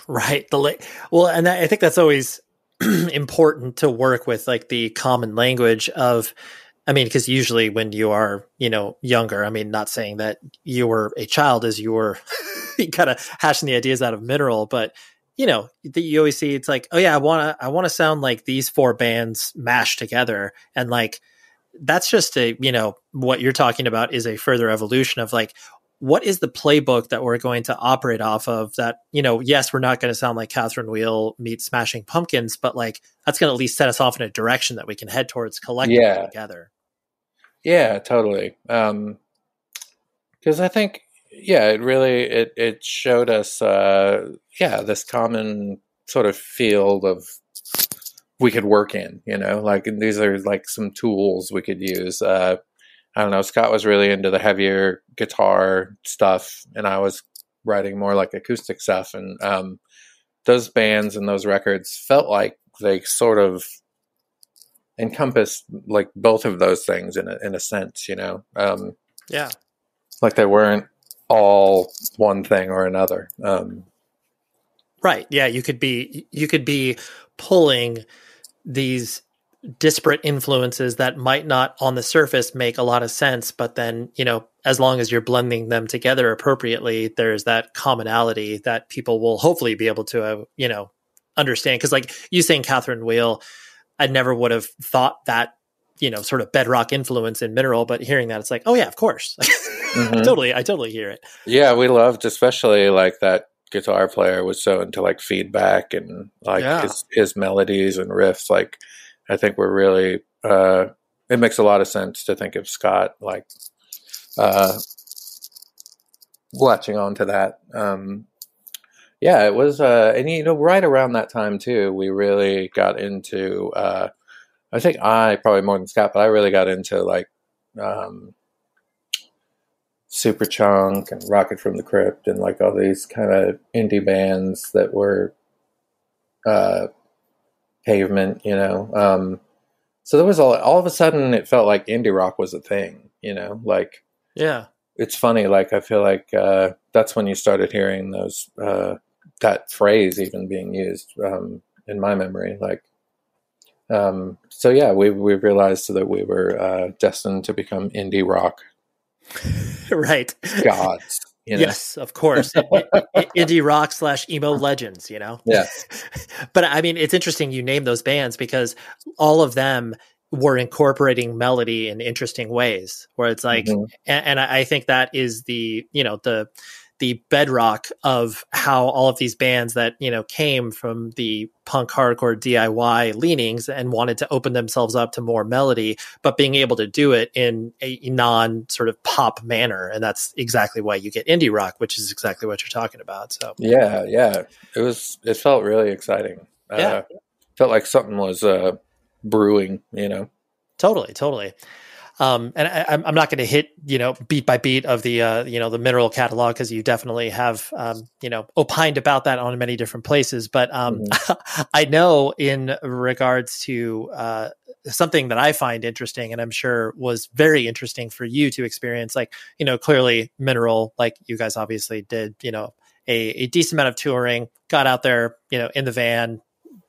Right. The la- well, and that, I think that's always important to work with, like the common language of. I mean, because usually when you are, you know, younger, I mean, not saying that you were a child as you were kind of hashing the ideas out of mineral, but you know, you always see it's like, oh yeah, I want to, I want to sound like these four bands mashed together, and like that's just a, you know, what you're talking about is a further evolution of like, what is the playbook that we're going to operate off of that you know yes we're not going to sound like catherine wheel meets smashing pumpkins but like that's going to at least set us off in a direction that we can head towards collectively Yeah. together Yeah, totally. Um 'cause because I think, yeah, it really it it showed us, uh, yeah, this common sort of field of we could work in. You know, like these are like some tools we could use. Uh, I don't know. Scott was really into the heavier guitar stuff, and I was writing more like acoustic stuff. And um, those bands and those records felt like they sort of encompassed like both of those things in a, in a sense, you know, um, yeah like they weren't all one thing or another. Um, right yeah you could be you could be pulling these disparate influences that might not on the surface make a lot of sense but then you know as long as you're blending them together appropriately there's that commonality that people will hopefully be able to uh, you know understand because like you saying catherine wheel i never would have thought that you know sort of bedrock influence in mineral but hearing that it's like oh yeah of course Mhm. totally i totally hear it yeah, we loved especially like that guitar player was so into like feedback and like Yeah. his his melodies and riffs. Like I think we're really uh, it makes a lot of sense to think of Scott like uh, latching on to that. Um, yeah, it was, uh, and you know, right around that time too, we really got into. Uh, I think I probably more than Scott, but I really got into like um, Superchunk and Rocket from the Crypt and like all these kind of indie bands that were uh, pavement, you know. Um, so there was all all of a sudden it felt like indie rock was a thing, you know. Like yeah it's funny, like I feel like uh, that's when you started hearing those uh, that phrase even being used um, in my memory, like. Um, so yeah, we we realized that we were uh, destined to become indie rock right gods. You know? Yes, of course. Indie rock slash emo legends, you know? Yeah. but I mean, it's interesting you name those bands because all of them were incorporating melody in interesting ways where it's like, Mhm. and, and I think that is the, you know, the, the bedrock of how all of these bands that, you know, came from the punk hardcore DIY leanings and wanted to open themselves up to more melody, but being able to do it in a non sort of pop manner. And that's exactly why you get indie rock, which is exactly what you're talking about. So, Yeah, yeah. It was. It felt really exciting. Yeah. Uh, felt like something was uh, brewing. You know. Totally, totally. Um, and I, I'm I'm not going to hit you know beat by beat of the uh, you know the mineral catalog because you definitely have um, you know opined about that on many different places. But um, I know in regards to uh, something that I find interesting, and I'm sure was very interesting for you to experience. Like you know, clearly mineral, like you guys obviously did. You know, a, a decent amount of touring, got out there, you know, in the van,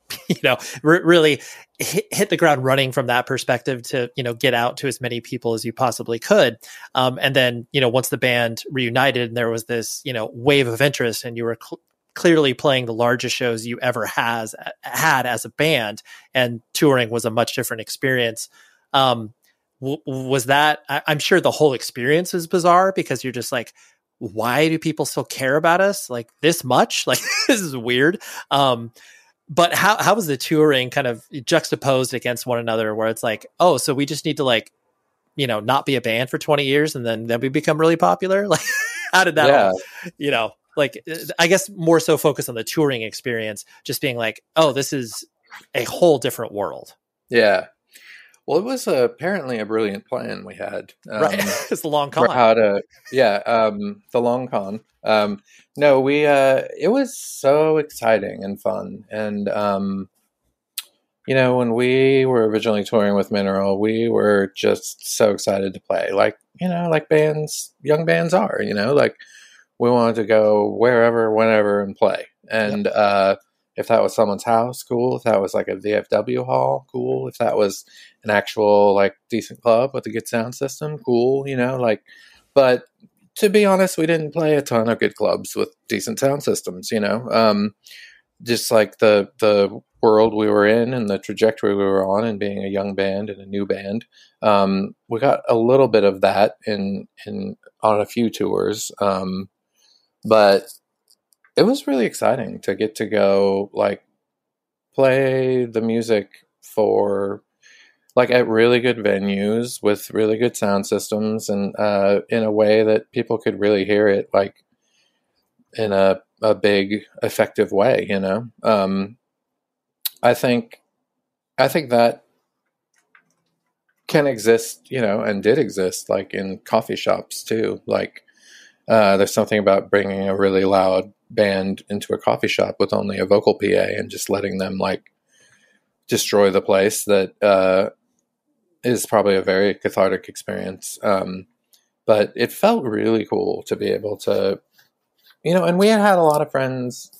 you know, re- really hit, hit, the ground running from that perspective to, you know, get out to as many people as you possibly could. Um, and then, you know, once the band reunited and there was this, you know, wave of interest and you were cl- clearly playing the largest shows you ever has had as a band and touring was a much different experience. Um, w- was that, I- I'm sure the whole experience is bizarre because you're just like, why do people still care about us like this much? Like this is weird. Um, but how how was the touring kind of juxtaposed against one another where it's like oh so we just need to like you know not be a band for 20 years and then then we become really popular? Like how did that yeah. all, you know like uh, i guess more so focus on the touring experience just being like oh this is a whole different world. Yeah well, it was uh, apparently a brilliant plan we had. Um, right, it's the long con. How to, yeah, um, the long con. Um, no, we. Uh, it was so exciting and fun, and um, you know, when we were originally touring with Mineral, we were just so excited to play, like you know, like bands, young bands are. You know, like we wanted to go wherever, whenever, and play, and. Yep. Uh, if that was someone's house, cool. If that was like a VFW hall, cool. If that was an actual like decent club with a good sound system, cool. You know, like, but to be honest, we didn't play a ton of good clubs with decent sound systems. You know, um, just like the the world we were in and the trajectory we were on, and being a young band and a new band, um, we got a little bit of that in in on a few tours. Um, but it was really exciting to get to go like play the music for like at really good venues with really good sound systems and uh, in a way that people could really hear it like in a, a big effective way you know? Um, i think i think that can exist you know and did exist like in coffee shops too. Like uh, there's something about bringing a really loud band into a coffee shop with only a vocal PA and just letting them like destroy the place that uh, is probably a very cathartic experience. Um, but it felt really cool to be able to, you know, and we had had a lot of friends,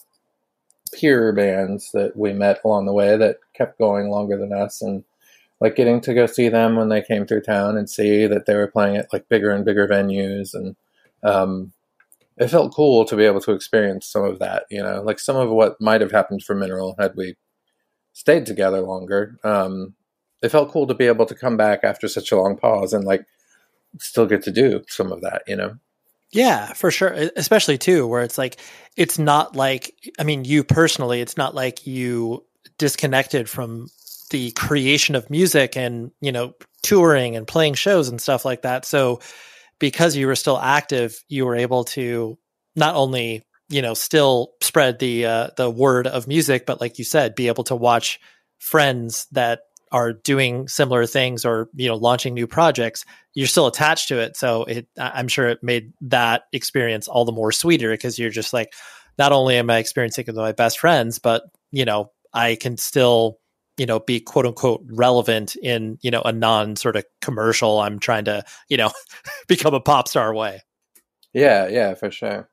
peer bands that we met along the way that kept going longer than us and like getting to go see them when they came through town and see that they were playing at like bigger and bigger venues and um, it felt cool to be able to experience some of that, you know, like some of what might have happened for Mineral had we stayed together longer. Um, it felt cool to be able to come back after such a long pause and like still get to do some of that, you know? Yeah, for sure. Especially too, where it's like, it's not like, I mean, you personally, it's not like you disconnected from the creation of music and, you know, touring and playing shows and stuff like that. So, because you were still active, you were able to not only you know still spread the uh, the word of music, but like you said, be able to watch friends that are doing similar things or you know launching new projects you're still attached to it. So it i'm sure it made that experience all the more sweeter because you're just like not only am i experiencing it with my best friends but you know i can still you know be quote unquote relevant in you know a non sort of commercial i'm trying to you know become a pop star way. Yeah yeah for sure.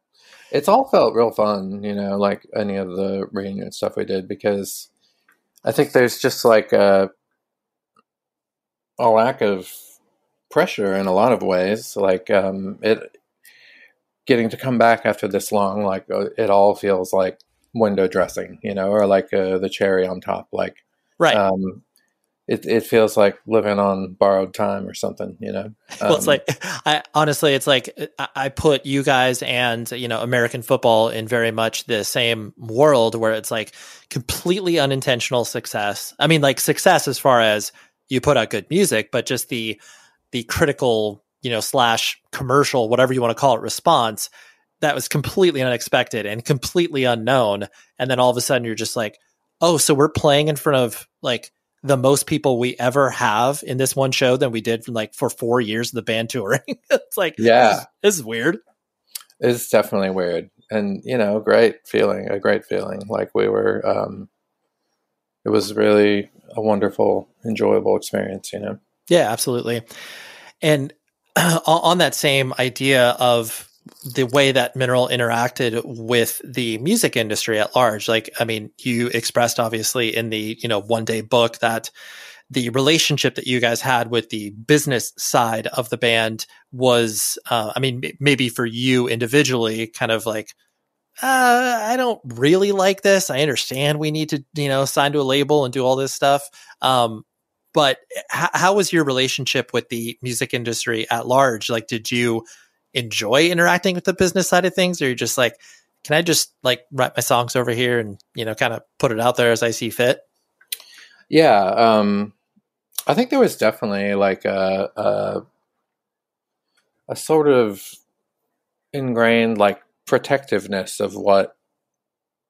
It's all felt real fun you know like any of the reunion stuff we did because i think there's just like a, a lack of pressure in a lot of ways like um it getting to come back after this long like uh, it all feels like window dressing you know or like uh, the cherry on top like Right. Um, it, it feels like living on borrowed time or something, you know. Um, well, it's um, like I honestly, it's like I put you guys and you know American football in very much the same world where it's like completely unintentional success. I mean, like success as far as you put out good music, but just the the critical, you know, slash commercial, whatever you want to call it, response that was completely unexpected and completely unknown. And then all of a sudden, you're just like oh, so we're playing in front of like the most people we ever have in this one show than we did from like for four years of the band touring. it's like, yeah, this, this is weird. It's definitely weird. And, you know, great feeling, a great feeling. Like we were, um, it was really a wonderful, enjoyable experience, you know? Yeah, absolutely. And on that same idea of the way that Mineral interacted with the music industry at large. Like, I mean, you expressed obviously in the, you know, one day book that the relationship that you guys had with the business side of the band was, uh, I mean, maybe for you individually, kind of like, uh, I don't really like this. I understand we need to, you know, sign to a label and do all this stuff. Um, but h- how was your relationship with the music industry at large? Like, did you enjoy interacting with the business side of things, or you're just like, can I just like write my songs over here and you know, kind of put it out there as I see fit? Yeah, um, I think there was definitely like a, a a sort of ingrained like protectiveness of what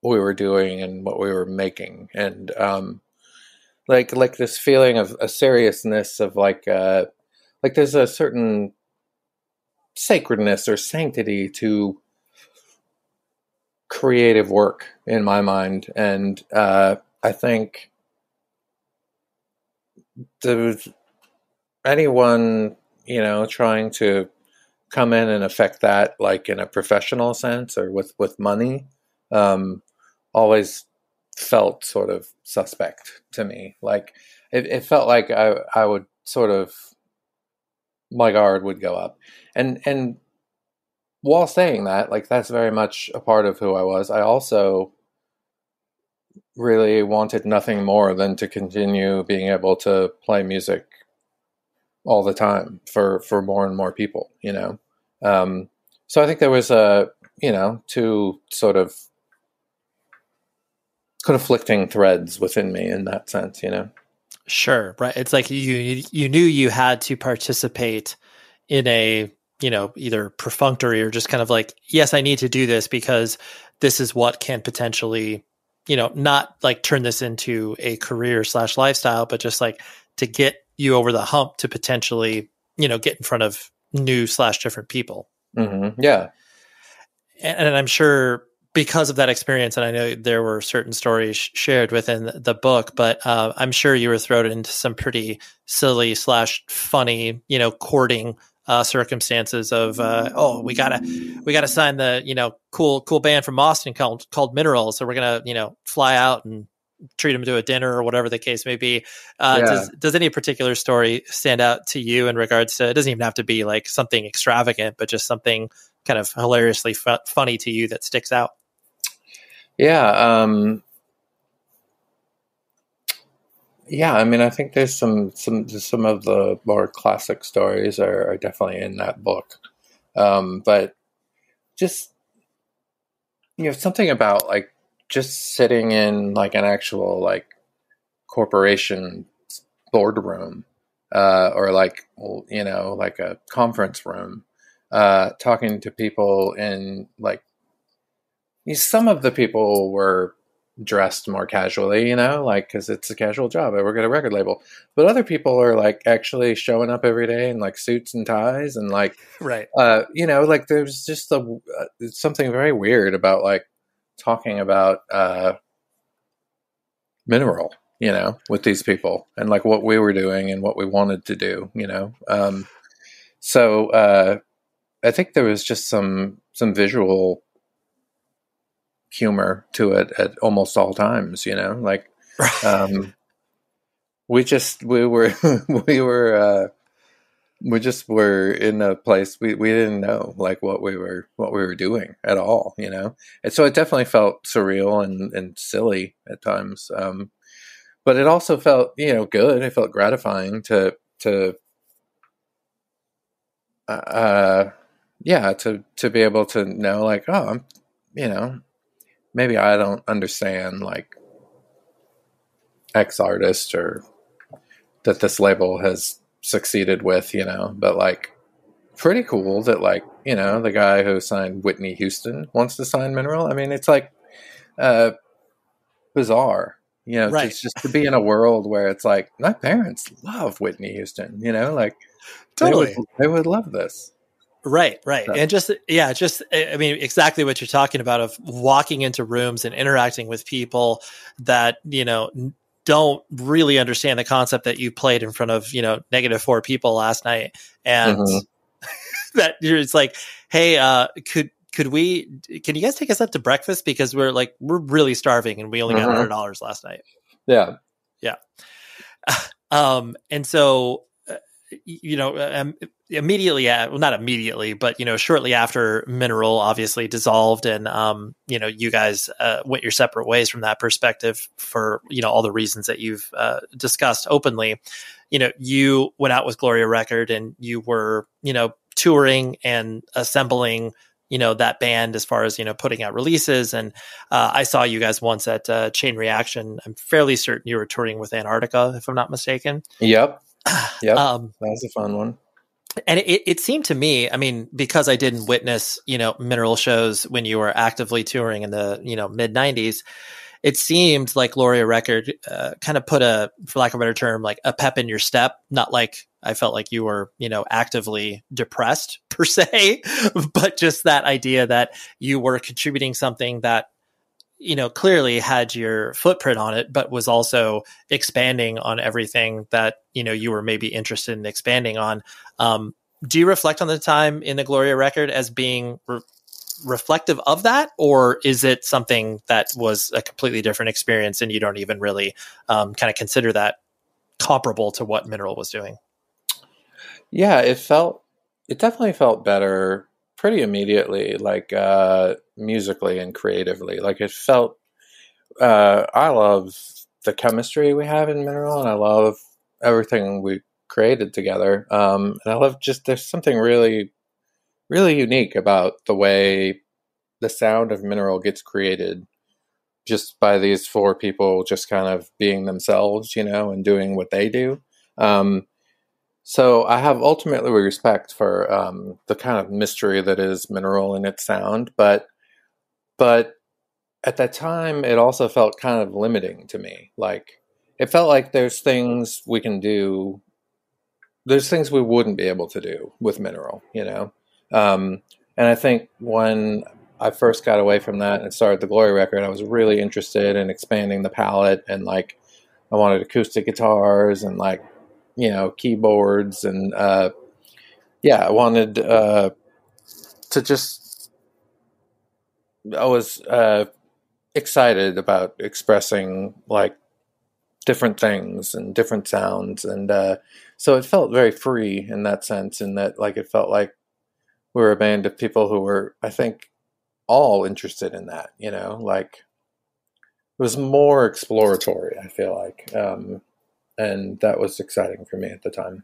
we were doing and what we were making and um like like this feeling of a seriousness of like uh like there's a certain sacredness or sanctity to creative work in my mind. And uh i think the anyone you know trying to come in and affect that like in a professional sense or with with money um always felt sort of suspect to me. Like it, it felt like i i would sort of my guard would go up. And and while saying that like that's very much a part of who i was. I also really wanted nothing more than to continue being able to play music all the time for for more and more people you know? Um, so i think there was a you know two sort of conflicting threads within me in that sense you know Sure, right. It's like you you knew you had to participate in a you know either perfunctory or just kind of like yes, I need to do this because this is what can potentially you know not like turn this into a career slash lifestyle, but just like to get you over the hump to potentially you know get in front of new slash different people. mm-hmm. yeah and, and I'm sure because of that experience, and I know there were certain stories sh- shared within the book, but uh, I'm sure you were thrown into some pretty silly slash funny, you know, courting uh, circumstances of uh, oh we gotta we gotta sign the you know cool cool band from Austin called called Mineral, so we're gonna you know fly out and treat them to a dinner or whatever the case may be. Uh, Yeah. Does does any particular story stand out to you in regards to? It doesn't even have to be like something extravagant, but just something kind of hilariously fu- funny to you that sticks out. Yeah. Um, yeah. I mean, I think there's some some some of the more classic stories are, are definitely in that book, um, but just you know something about like just sitting in like an actual like corporation boardroom uh, or like you know like a conference room uh, talking to people in like some of the people were dressed more casually, you know, like because it's a casual job. I work at a record label, but other people are like actually showing up every day in like suits and ties and like, Right. uh, you know, like there's just a uh, something very weird about like talking about uh, mineral, you know, with these people and like what we were doing and what we wanted to do, you know. Um, so uh, I think there was just some some visual humor to it at almost all times, you know, like um, we just we were we were uh, we just were in a place we, we didn't know like what we were what we were doing at all, you know, and so it definitely felt surreal and and silly at times, um, but it also felt you know good. It felt gratifying to to uh yeah to to be able to know like oh I'm you know maybe I don't understand like X artist or that this label has succeeded with, you know, but like pretty cool that like, you know, the guy who signed Whitney Houston wants to sign Mineral. I mean, it's like uh bizarre, you know, Right. just, just to be in a world where it's like my parents love Whitney Houston, you know, like they would, Totally. they would love this. Right, right. So- And just yeah, just I mean exactly what you're talking about of walking into rooms and interacting with people that, you know, don't really understand the concept that you played in front of, you know, negative 4 people last night and Mhm. that you're it's like, hey, uh, could could we can you guys take us out to breakfast because we're like we're really starving and we only got Mhm. hundred dollars last night. Yeah. Yeah. um, and so, you know, um, immediately, at, well, not immediately, but, you know, shortly after Mineral obviously dissolved and, um, you know, you guys uh, went your separate ways from that perspective for, you know, all the reasons that you've uh, discussed openly. You know, you went out with Gloria Record and you were, you know, touring and assembling you know that band as far as you know putting out releases and uh, i saw you guys once at uh, chain reaction i'm fairly certain you were touring with antarctica if i'm not mistaken Yep. Yep. um, that was a fun one. and it, it seemed to me i mean because i didn't witness you know mineral shows when you were actively touring in the you know mid 90s it seemed like Gloria Record uh, kind of put a, for lack of a better term, like a pep in your step. Not like I felt like you were, you know, actively depressed per se, but just that idea that you were contributing something that, you know, clearly had your footprint on it, but was also expanding on everything that, you know, you were maybe interested in expanding on. Um, do you reflect on the time in the Gloria record as being re- reflective of that, or is it something that was a completely different experience and you don't even really um, kind of consider that comparable to what Mineral was doing? Yeah, it felt it definitely felt better pretty immediately, like uh musically and creatively. Like it felt uh I love the chemistry we have in Mineral and I love everything we created together. Um and I love just there's something really really unique about the way the sound of Mineral gets created just by these four people just kind of being themselves, you know, and doing what they do. Um so I have ultimately respect for um, the kind of mystery that is mineral in its sound, but but at that time it also felt kind of limiting to me. Like it felt like there's things we can do. There's things we wouldn't be able to do with mineral, you know. Um, and I think when I first got away from that and started the Gloria Record, I was really interested in expanding the palette and like I wanted acoustic guitars and like you know keyboards and uh yeah i wanted uh to just i was uh excited about expressing like different things and different sounds and uh so it felt very free in that sense in that like it felt like we were a band of people who were i think all interested in that you know like it was more exploratory i feel like um and that was exciting for me at the time.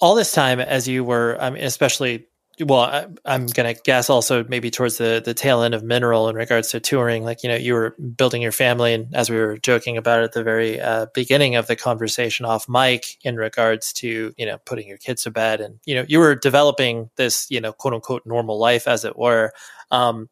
all this time as you were mean, especially well I, i'm going to guess also maybe towards the the tail end of mineral in regards to touring like you know you were building your family and as we were joking about at the very uh, beginning of the conversation off mic in regards to you know putting your kids to bed and you know you were developing this you know quote unquote normal life as it were. Um,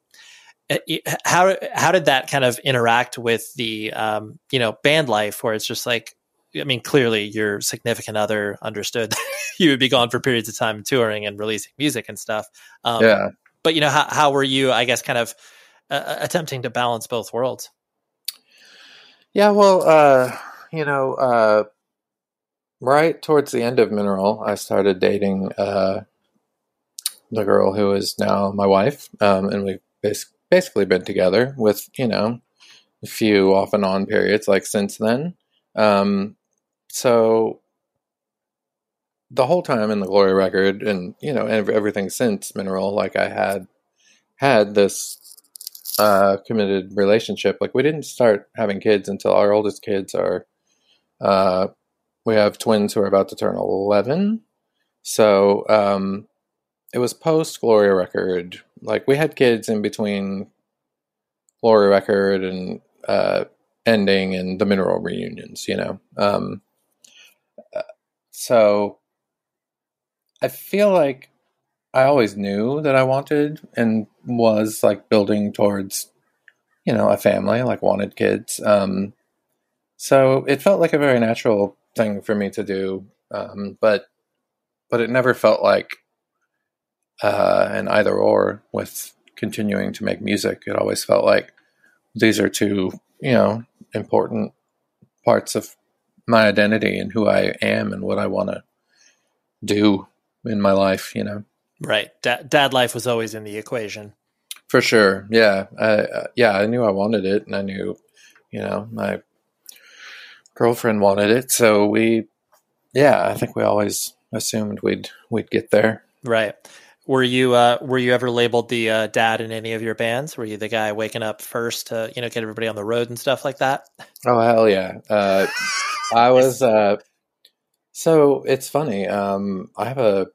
how how did that kind of interact with the um, you know band life where it's just like I mean, clearly your significant other understood you would be gone for periods of time touring and releasing music and stuff. Um, yeah. but you know, how how were you? I guess kind of uh, attempting to balance both worlds. Yeah, well, uh, you know, uh, right towards the end of Mineral, I started dating uh, the girl who is now my wife, um, and we've bas- basically been together with you know a few off and on periods like since then. Um, so the whole time in the Gloria Record, and you know everything since Mineral, like I had had this uh, committed relationship. Like we didn't start having kids until our oldest kids are. Uh, we have twins who are about to turn eleven, so um, it was post Gloria Record. Like we had kids in between Gloria Record and uh, ending and the mineral reunions. You know, um, so I feel like I always knew that I wanted and was like building towards, you know, a family, like wanted kids. Um, so it felt like a very natural thing for me to do, um, but but it never felt like uh, an either or with continuing to make music. It always felt like these are two, you know, important parts of my identity and who I am and what I want to do in my life, you know. Right. Dad, dad life was always in the equation. For sure. Yeah. I, uh, yeah, I knew I wanted it and I knew, you know, my girlfriend wanted it. So we yeah, I think we always assumed we'd we'd get there. Right. Were you uh, were you ever labeled the uh, dad in any of your bands? Were you the guy waking up first to you know get everybody on the road and stuff like that? Oh hell yeah! Uh, I was. Uh, so it's funny. Um, I have a.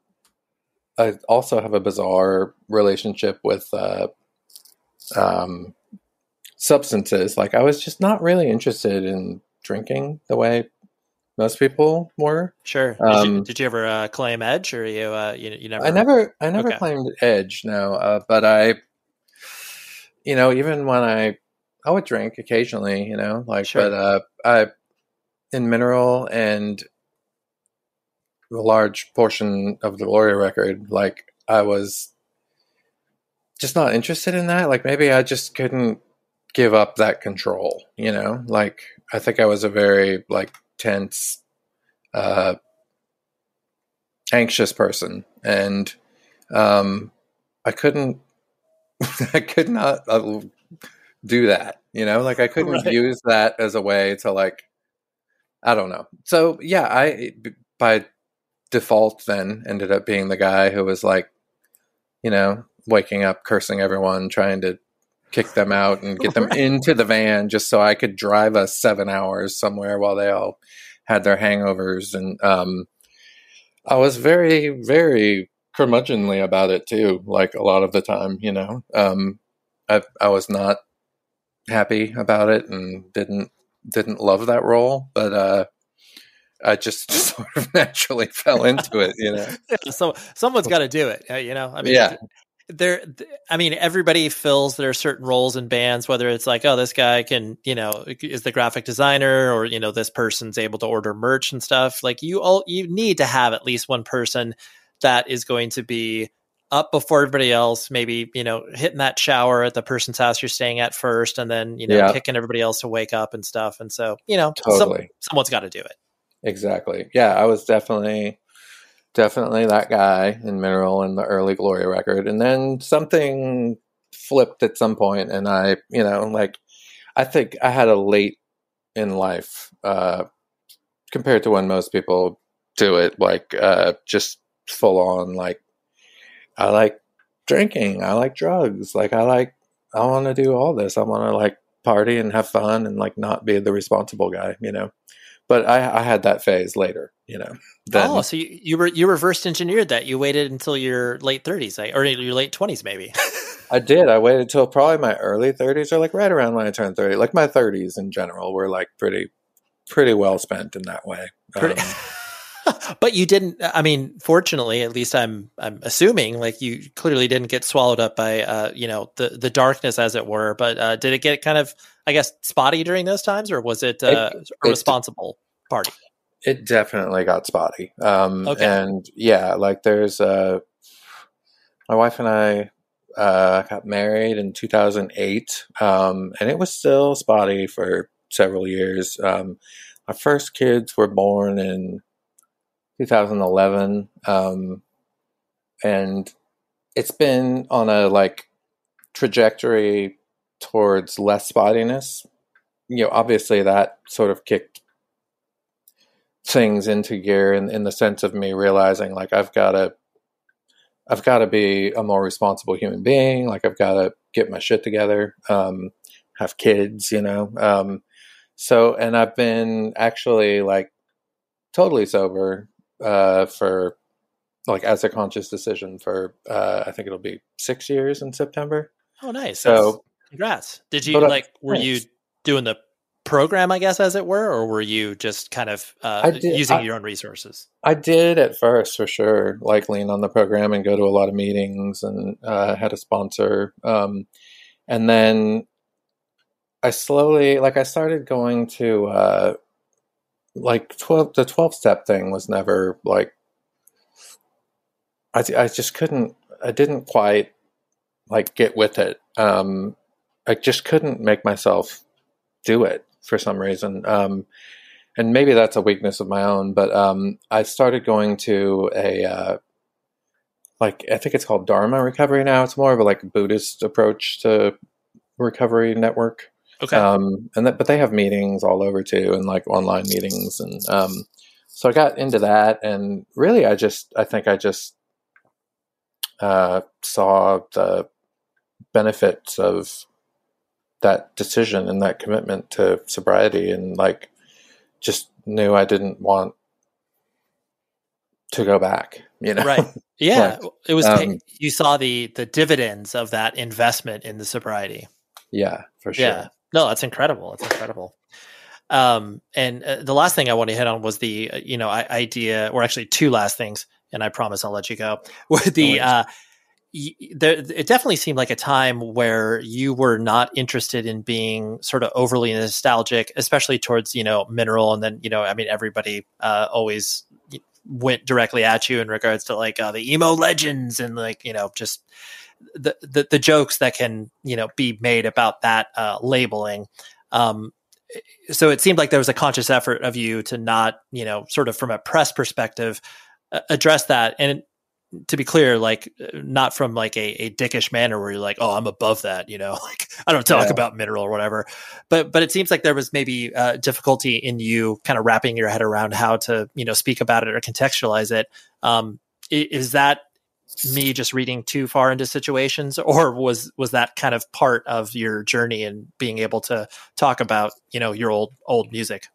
I also have a bizarre relationship with uh, um, substances. Like I was just not really interested in drinking the way most people were. Sure. Did, um, you, did you, ever uh, claim Edge, or you uh, you, you never? I never I never okay. claimed Edge. No, uh, but I, you know, even when I I would drink occasionally, you know, like sure. but uh, I in Mineral and a large portion of the Gloria record, like I was just not interested in that. Like maybe I just couldn't give up that control, you know? Like I think I was a very like tense, uh, anxious person, and um, I couldn't, I could not uh, do that. You know, like I couldn't right. use that as a way to like, I don't know. So yeah, I by default then ended up being the guy who was like, you know, waking up, cursing everyone, trying to kick them out and get them right. into the van just so I could drive us seven hours somewhere while they all had their hangovers. And um, I was very, very curmudgeonly about it too, like a lot of the time, you know. Um, I, I was not happy about it and didn't didn't love that role, but uh, I just sort of naturally fell into it, you know. so someone's got to do it, uh, you know. I mean, yeah there i mean everybody fills their certain roles in bands whether it's like oh this guy can you know is the graphic designer or you know this person's able to order merch and stuff like you all you need to have at least one person that is going to be up before everybody else maybe you know hitting that shower at the person's house you're staying at first and then you know yeah. kicking everybody else to wake up and stuff and so you know totally. some, someone's got to do it exactly yeah i was definitely definitely that guy in Mineral in the early Gloria record. And then something flipped at some point, and I, you know, like I think I had a late in life uh, compared to when most people do it, like uh, just full on. Like I like drinking, I like drugs, like I like I want to do all this. I want to like party and have fun and like not be the responsible guy, you know. But I, I had that phase later, you know. Then, oh, so you, you were you reverse engineered that. You waited until your late thirties, or your late twenties, maybe. I did. I waited until probably my early thirties, or like right around when I turned thirty. Like my thirties in general were like pretty, pretty well spent in that way. Um, but you didn't. I mean, fortunately, at least I'm I'm assuming like you clearly didn't get swallowed up by uh you know the the darkness as it were. But uh, did it get kind of I guess spotty during those times, or was it, uh, it a responsible it, party? It definitely got spotty. Um, okay. And yeah, like there's uh, my wife and I uh, got married in 2008, um, and it was still spotty for several years. Um, my first kids were born in 2011, um, and it's been on a like trajectory towards less spottiness. You know, obviously that sort of kicked things into gear in, in the sense of me realizing like I've got to I've got to be a more responsible human being. Like I've got to get my shit together, um, have kids, you know. Um, so, and I've been actually like totally sober uh, for like as a conscious decision for uh, I think it'll be six years in September. Oh, nice. So, That's- congrats. Did you but, uh, like? Were you doing the program, I guess, as it were, or were you just kind of uh, did- using I- your own resources? I did at first for sure, like lean on the program and go to a lot of meetings and uh, had a sponsor. Um, and then I slowly, like, I started going to uh, like 12, the 12 step thing was never like, I, I just couldn't, I didn't quite like get with it. Um, I just couldn't make myself do it for some reason. Um, and maybe that's a weakness of my own, but um, I started going to a uh, like I think it's called Dharma Recovery now. It's more of a like Buddhist approach to recovery network. Okay. Um, and that, but they have meetings all over too, and like online meetings, and um, so I got into that, and really, I just I think I just uh, saw the benefits of that decision and that commitment to sobriety, and like just knew I didn't want to go back. You know, right. Yeah. It was. Um, you saw the the dividends of that investment in the sobriety. yeah, for sure. Yeah. No, that's incredible. That's incredible. Um, and uh, the last thing I want to hit on was the uh, you know I- idea, or actually two last things, and I promise I'll let you go. With the uh, y- there, it definitely seemed like a time where you were not interested in being sort of overly nostalgic, especially towards you know mineral, and then you know I mean everybody uh, always went directly at you in regards to like uh, the emo legends and like you know just the, the the jokes that can you know be made about that uh, labeling. Um, so it seemed like there was a conscious effort of you to not you know sort of from a press perspective uh, address that and to be clear like not from like a, a dickish manner where you're like oh i'm above that you know like i don't talk Yeah. about mineral or whatever. But but it seems like there was maybe uh, difficulty in you kind of wrapping your head around how to you know speak about it or contextualize it. Um is that me just reading too far into situations or was was that kind of part of your journey and being able to talk about you know your old old music?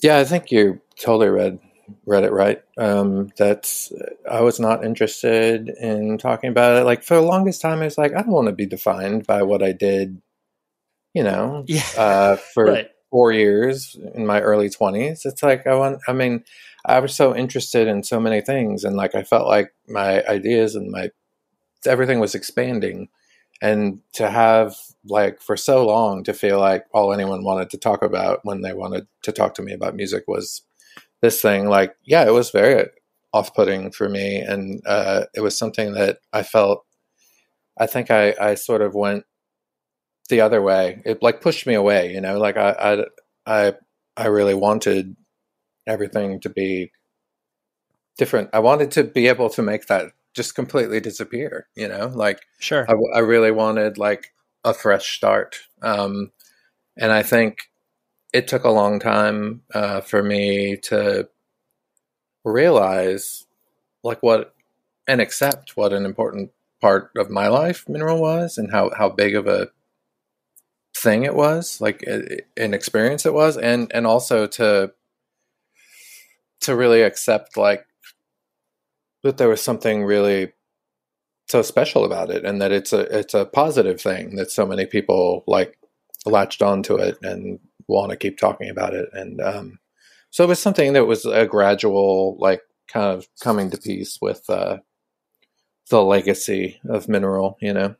Yeah, I think you totally read read it right. Um, that's I was not interested in talking about it. Like for the longest time, I was like, I don't want to be defined by what I did. You know, yeah uh, for right four years in my early twenties. It's like I want. I mean, I was so interested in so many things, and like I felt like my ideas and my everything was expanding, and to have like for so long to feel like all anyone wanted to talk about when they wanted to talk to me about music was this thing. Like, yeah, it was very off-putting for me, and uh, it was something that I felt. I think I, I sort of went the other way. It like pushed me away, you know. Like I, I, I, I really wanted everything to be different. I wanted to be able to make that just completely disappear, you know. Like sure I, I really wanted like a fresh start, um, and I think it took a long time uh, for me to realize like what and accept what an important part of my life mineral was and how how big of a thing it was like an experience it was. And and also to to really accept like that there was something really so special about it and that it's a it's a positive thing that so many people like latched onto it and want to keep talking about it and um so it was something that was a gradual like kind of coming to peace with uh the legacy of mineral you know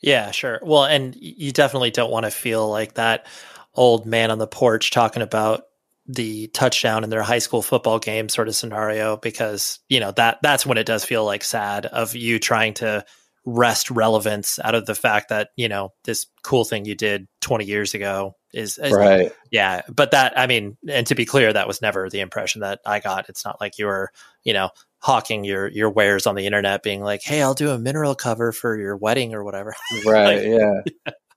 Yeah, sure. Well, and you definitely don't want to feel like that old man on the porch talking about the touchdown in their high school football game sort of scenario because, you know, that that's when it does feel like sad of you trying to wrest relevance out of the fact that you know this cool thing you did 20 years ago is, is right. Yeah but that i mean and to be clear that was never the impression that i got. It's not like you were you know hawking your your wares on the internet being like hey i'll do a mineral cover for your wedding or whatever. Right like,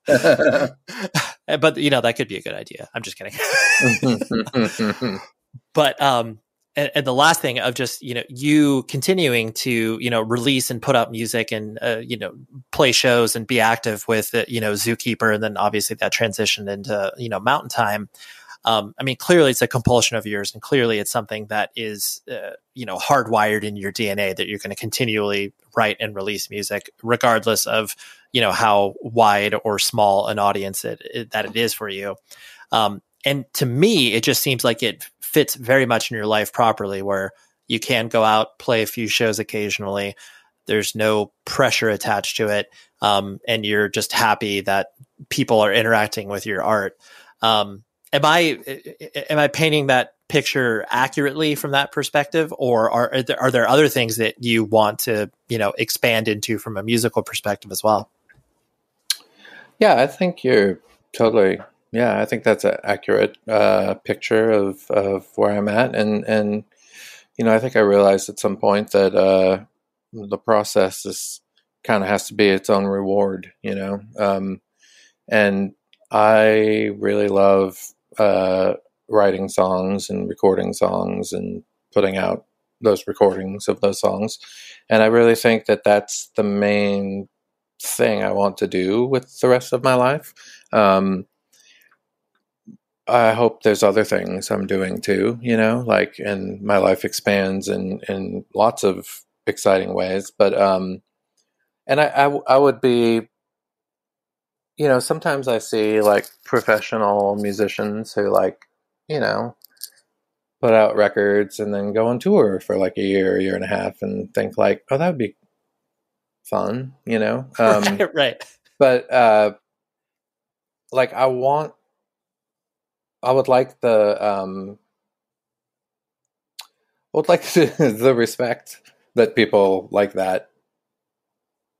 yeah. But you know that could be a good idea. I'm just kidding. But um and, and, the last thing of just you know you continuing to you know release and put out music and uh, you know play shows and be active with uh, you know zookeeper and then obviously that transition into you know mountain time um, i mean clearly it's a compulsion of yours and clearly it's something that is uh, you know hardwired in your dna that you're going to continually write and release music regardless of you know how wide or small an audience it, it that it is for you. Um, and to me it just seems like it fits very much in your life properly where you can go out play a few shows occasionally. There's no pressure attached to it um, and you're just happy that people are interacting with your art. Um, am i am i painting that picture accurately from that perspective or are, are there, are there other things that you want to you know expand into from a musical perspective as well? Yeah i think you're totally yeah, I think that's an accurate uh, picture of, of where I'm at, and and you know, I think I realized at some point that uh, the process is kind of has to be its own reward, you know, um, and I really love uh, writing songs and recording songs and putting out those recordings of those songs, and I really think that that's the main thing I want to do with the rest of my life. Um, I hope there's other things I'm doing too, you know, like, and my life expands in, in lots of exciting ways. But, um, and I, I, I would be, you know, sometimes I see like professional musicians who like, you know, put out records and then go on tour for like a year, year and a half and think like, oh, that would be fun, you know? Um, right, right. But, uh, like I want I would like the um, I would like the, the respect that people like that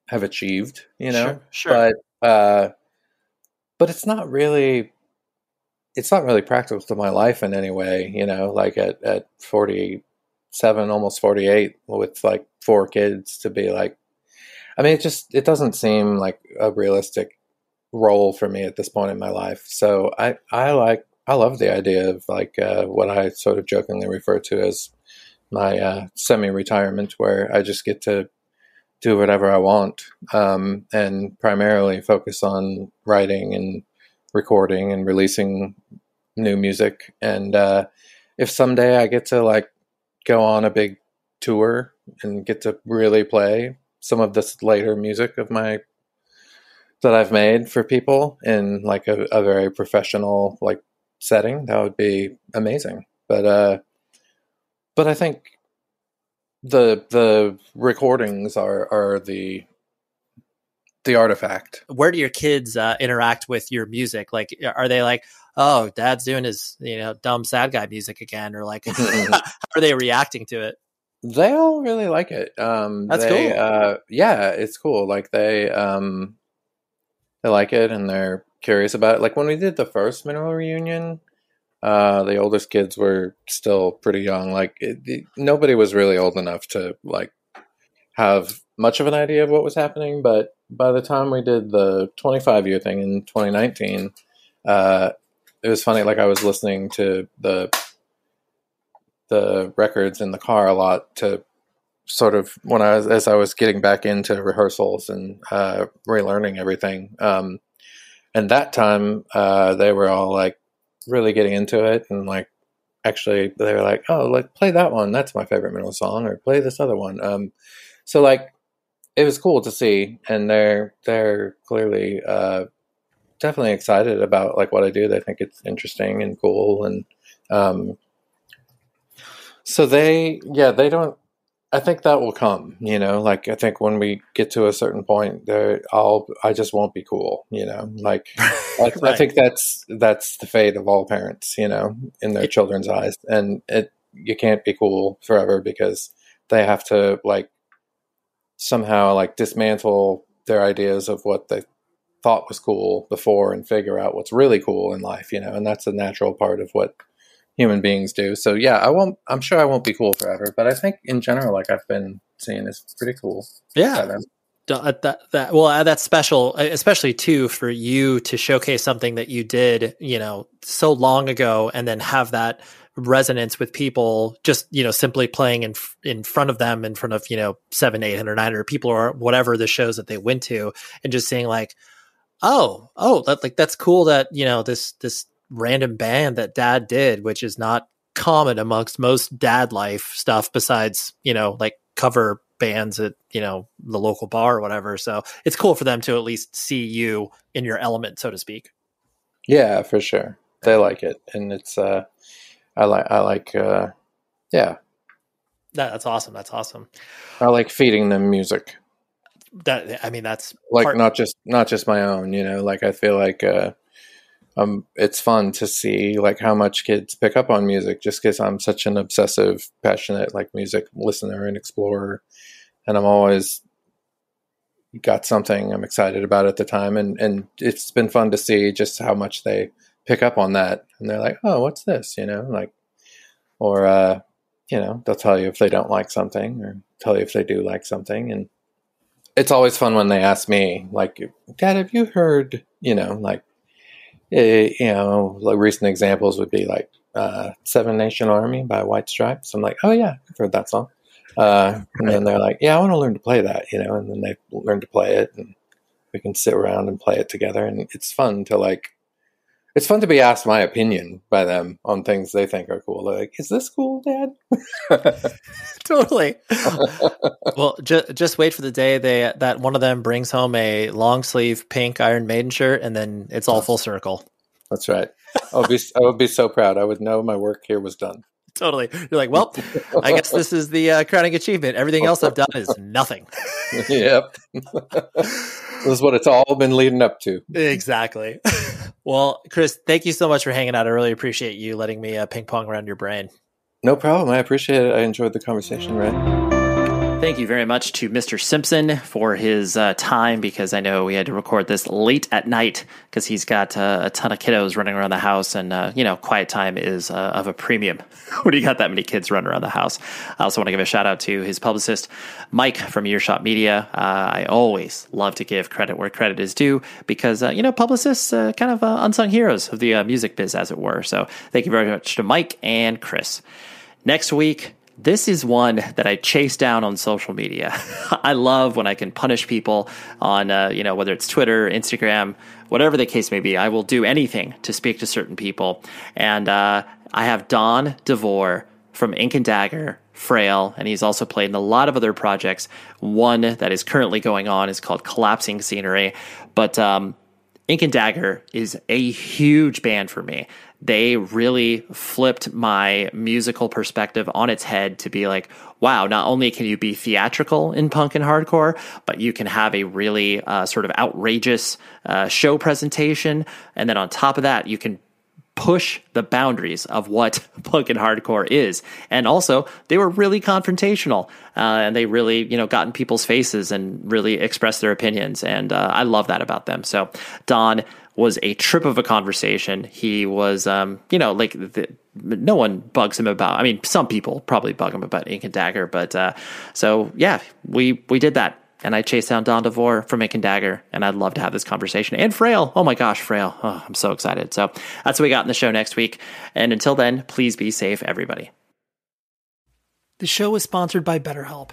have achieved, you know. Sure, sure. But uh, but it's not really it's not really practical to my life in any way, you know. Like at at forty seven, almost forty eight, with like four kids, to be like, I mean, it just it doesn't seem like a realistic role for me at this point in my life. So I I like I love the idea of like uh, what I sort of jokingly refer to as my uh, semi-retirement, where I just get to do whatever I want um, and primarily focus on writing and recording and releasing new music. And uh, if someday I get to like go on a big tour and get to really play some of this later music of my that I've made for people in like a, a very professional like setting, that would be amazing. But uh, but I think the the recordings are are the the artifact. Where do your kids uh, interact with your music? Like, are they like, "Oh, Dad's doing his you know dumb sad guy music again," or like, how are they reacting to it? They all really like it. Um, That's they, cool. Uh, yeah, it's cool. Like they um, they like it and they're curious about it. Like when we did the first mineral reunion, uh, the oldest kids were still pretty young. Like it, it, nobody was really old enough to like have much of an idea of what was happening. But by the time we did the 25 year thing in 2019, uh, it was funny. Like I was listening to the the records in the car a lot to sort of when I was as I was getting back into rehearsals and uh, relearning everything. Um, and that time uh, they were all like really getting into it and like actually they were like oh like play that one. That's my favorite Mineral song or play this other one. Um so like it was cool to see and they're they're clearly uh definitely excited about like what i do. They think it's interesting and cool and um so they yeah they don't I think that will come, you know, like I think when we get to a certain point there I'll I just won't be cool, you know. Like I, Right. I think that's that's the fate of all parents, you know, in their children's eyes. And it you can't be cool forever because they have to like somehow like dismantle their ideas of what they thought was cool before and figure out what's really cool in life, you know, and that's a natural part of what human beings do. So yeah, I won't I'm sure I won't be cool forever, but I think in general like I've been seeing is pretty cool. Yeah. Uh, that, that well uh, that's special especially too for you to showcase something that you did you know so long ago and then have that resonance with people just you know simply playing in in front of them in front of you know seven eight hundred nine hundred people or whatever the shows that they went to and just seeing like oh oh that, like that's cool that you know this this random band that dad did which is not common amongst most dad life stuff besides you know like cover bands at you know the local bar or whatever so it's cool for them to at least see you in your element so to speak yeah for sure they like it and it's uh I like I like uh yeah. That, that's awesome. That's awesome. I like feeding them music. That I mean that's like part- not just not just my own, you know, like I feel like uh um it's fun to see like how much kids pick up on music just cuz I'm such an obsessive passionate like music listener and explorer and I'm always got something I'm excited about at the time and and it's been fun to see just how much they pick up on that and they're like, oh, what's this? You know, like, or, uh, you know, they'll tell you if they don't like something or tell you if they do like something. And it's always fun when they ask me, like, Dad, have you heard, you know, like, eh, you know, like recent examples would be like uh, Seven Nation Army by White Stripes. I'm like, oh, yeah, I've heard that song. Uh, and then they're like, yeah, I want to learn to play that, you know, and then they learn to play it and we can sit around and play it together. And it's fun to like, it's fun to be asked my opinion by them on things they think are cool. They're like, is this cool, Dad? totally. well, ju- just wait for the day they that one of them brings home a long sleeve pink Iron Maiden shirt, and then it's all full circle. That's right. I would be I would be so proud. I would know my work here was done. Totally. You're like, well, I guess this is the uh, crowning achievement. Everything else I've done is nothing. yep. this is what it's all been leading up to. Exactly. Well, Chris, thank you so much for hanging out. I really appreciate you letting me uh, ping pong around your brain. No problem. I appreciate it. I enjoyed the conversation, Ray. Thank you very much to Mr. Simpson for his uh, time because I know we had to record this late at night because he's got uh, a ton of kiddos running around the house, and uh, you know, quiet time is uh, of a premium when you got that many kids running around the house. I also want to give a shout out to his publicist, Mike from Earshot Media. Uh, I always love to give credit where credit is due because uh, you know, publicists are kind of unsung heroes of the music biz, as it were. So, thank you very much to Mike and Chris. Next week, this is one that I chase down on social media. I love when I can punish people on, uh, you know, whether it's Twitter, Instagram, whatever the case may be. I will do anything to speak to certain people. And uh, I have Don DeVore from Ink and Dagger, Frail, and he's also played in a lot of other projects. One that is currently going on is called Collapsing Scenery. But um, Ink and Dagger is a huge band for me they really flipped my musical perspective on its head to be like, wow, not only can you be theatrical in punk and hardcore, but you can have a really uh, sort of outrageous uh, show presentation. And then on top of that, you can push the boundaries of what punk and hardcore is. And also, they were really confrontational, uh, and they really, you know, got in people's faces and really expressed their opinions. And uh, I love that about them. So, Don, was a trip of a conversation. He was, um, you know, like the, no one bugs him about. I mean, some people probably bug him about Ink and Dagger, but uh, so yeah, we we did that, and I chased down Don DeVore from Ink and Dagger, and I'd love to have this conversation. And Frail, oh my gosh, Frail, oh, I'm so excited. So that's what we got in the show next week. And until then, please be safe, everybody. The show is sponsored by BetterHelp.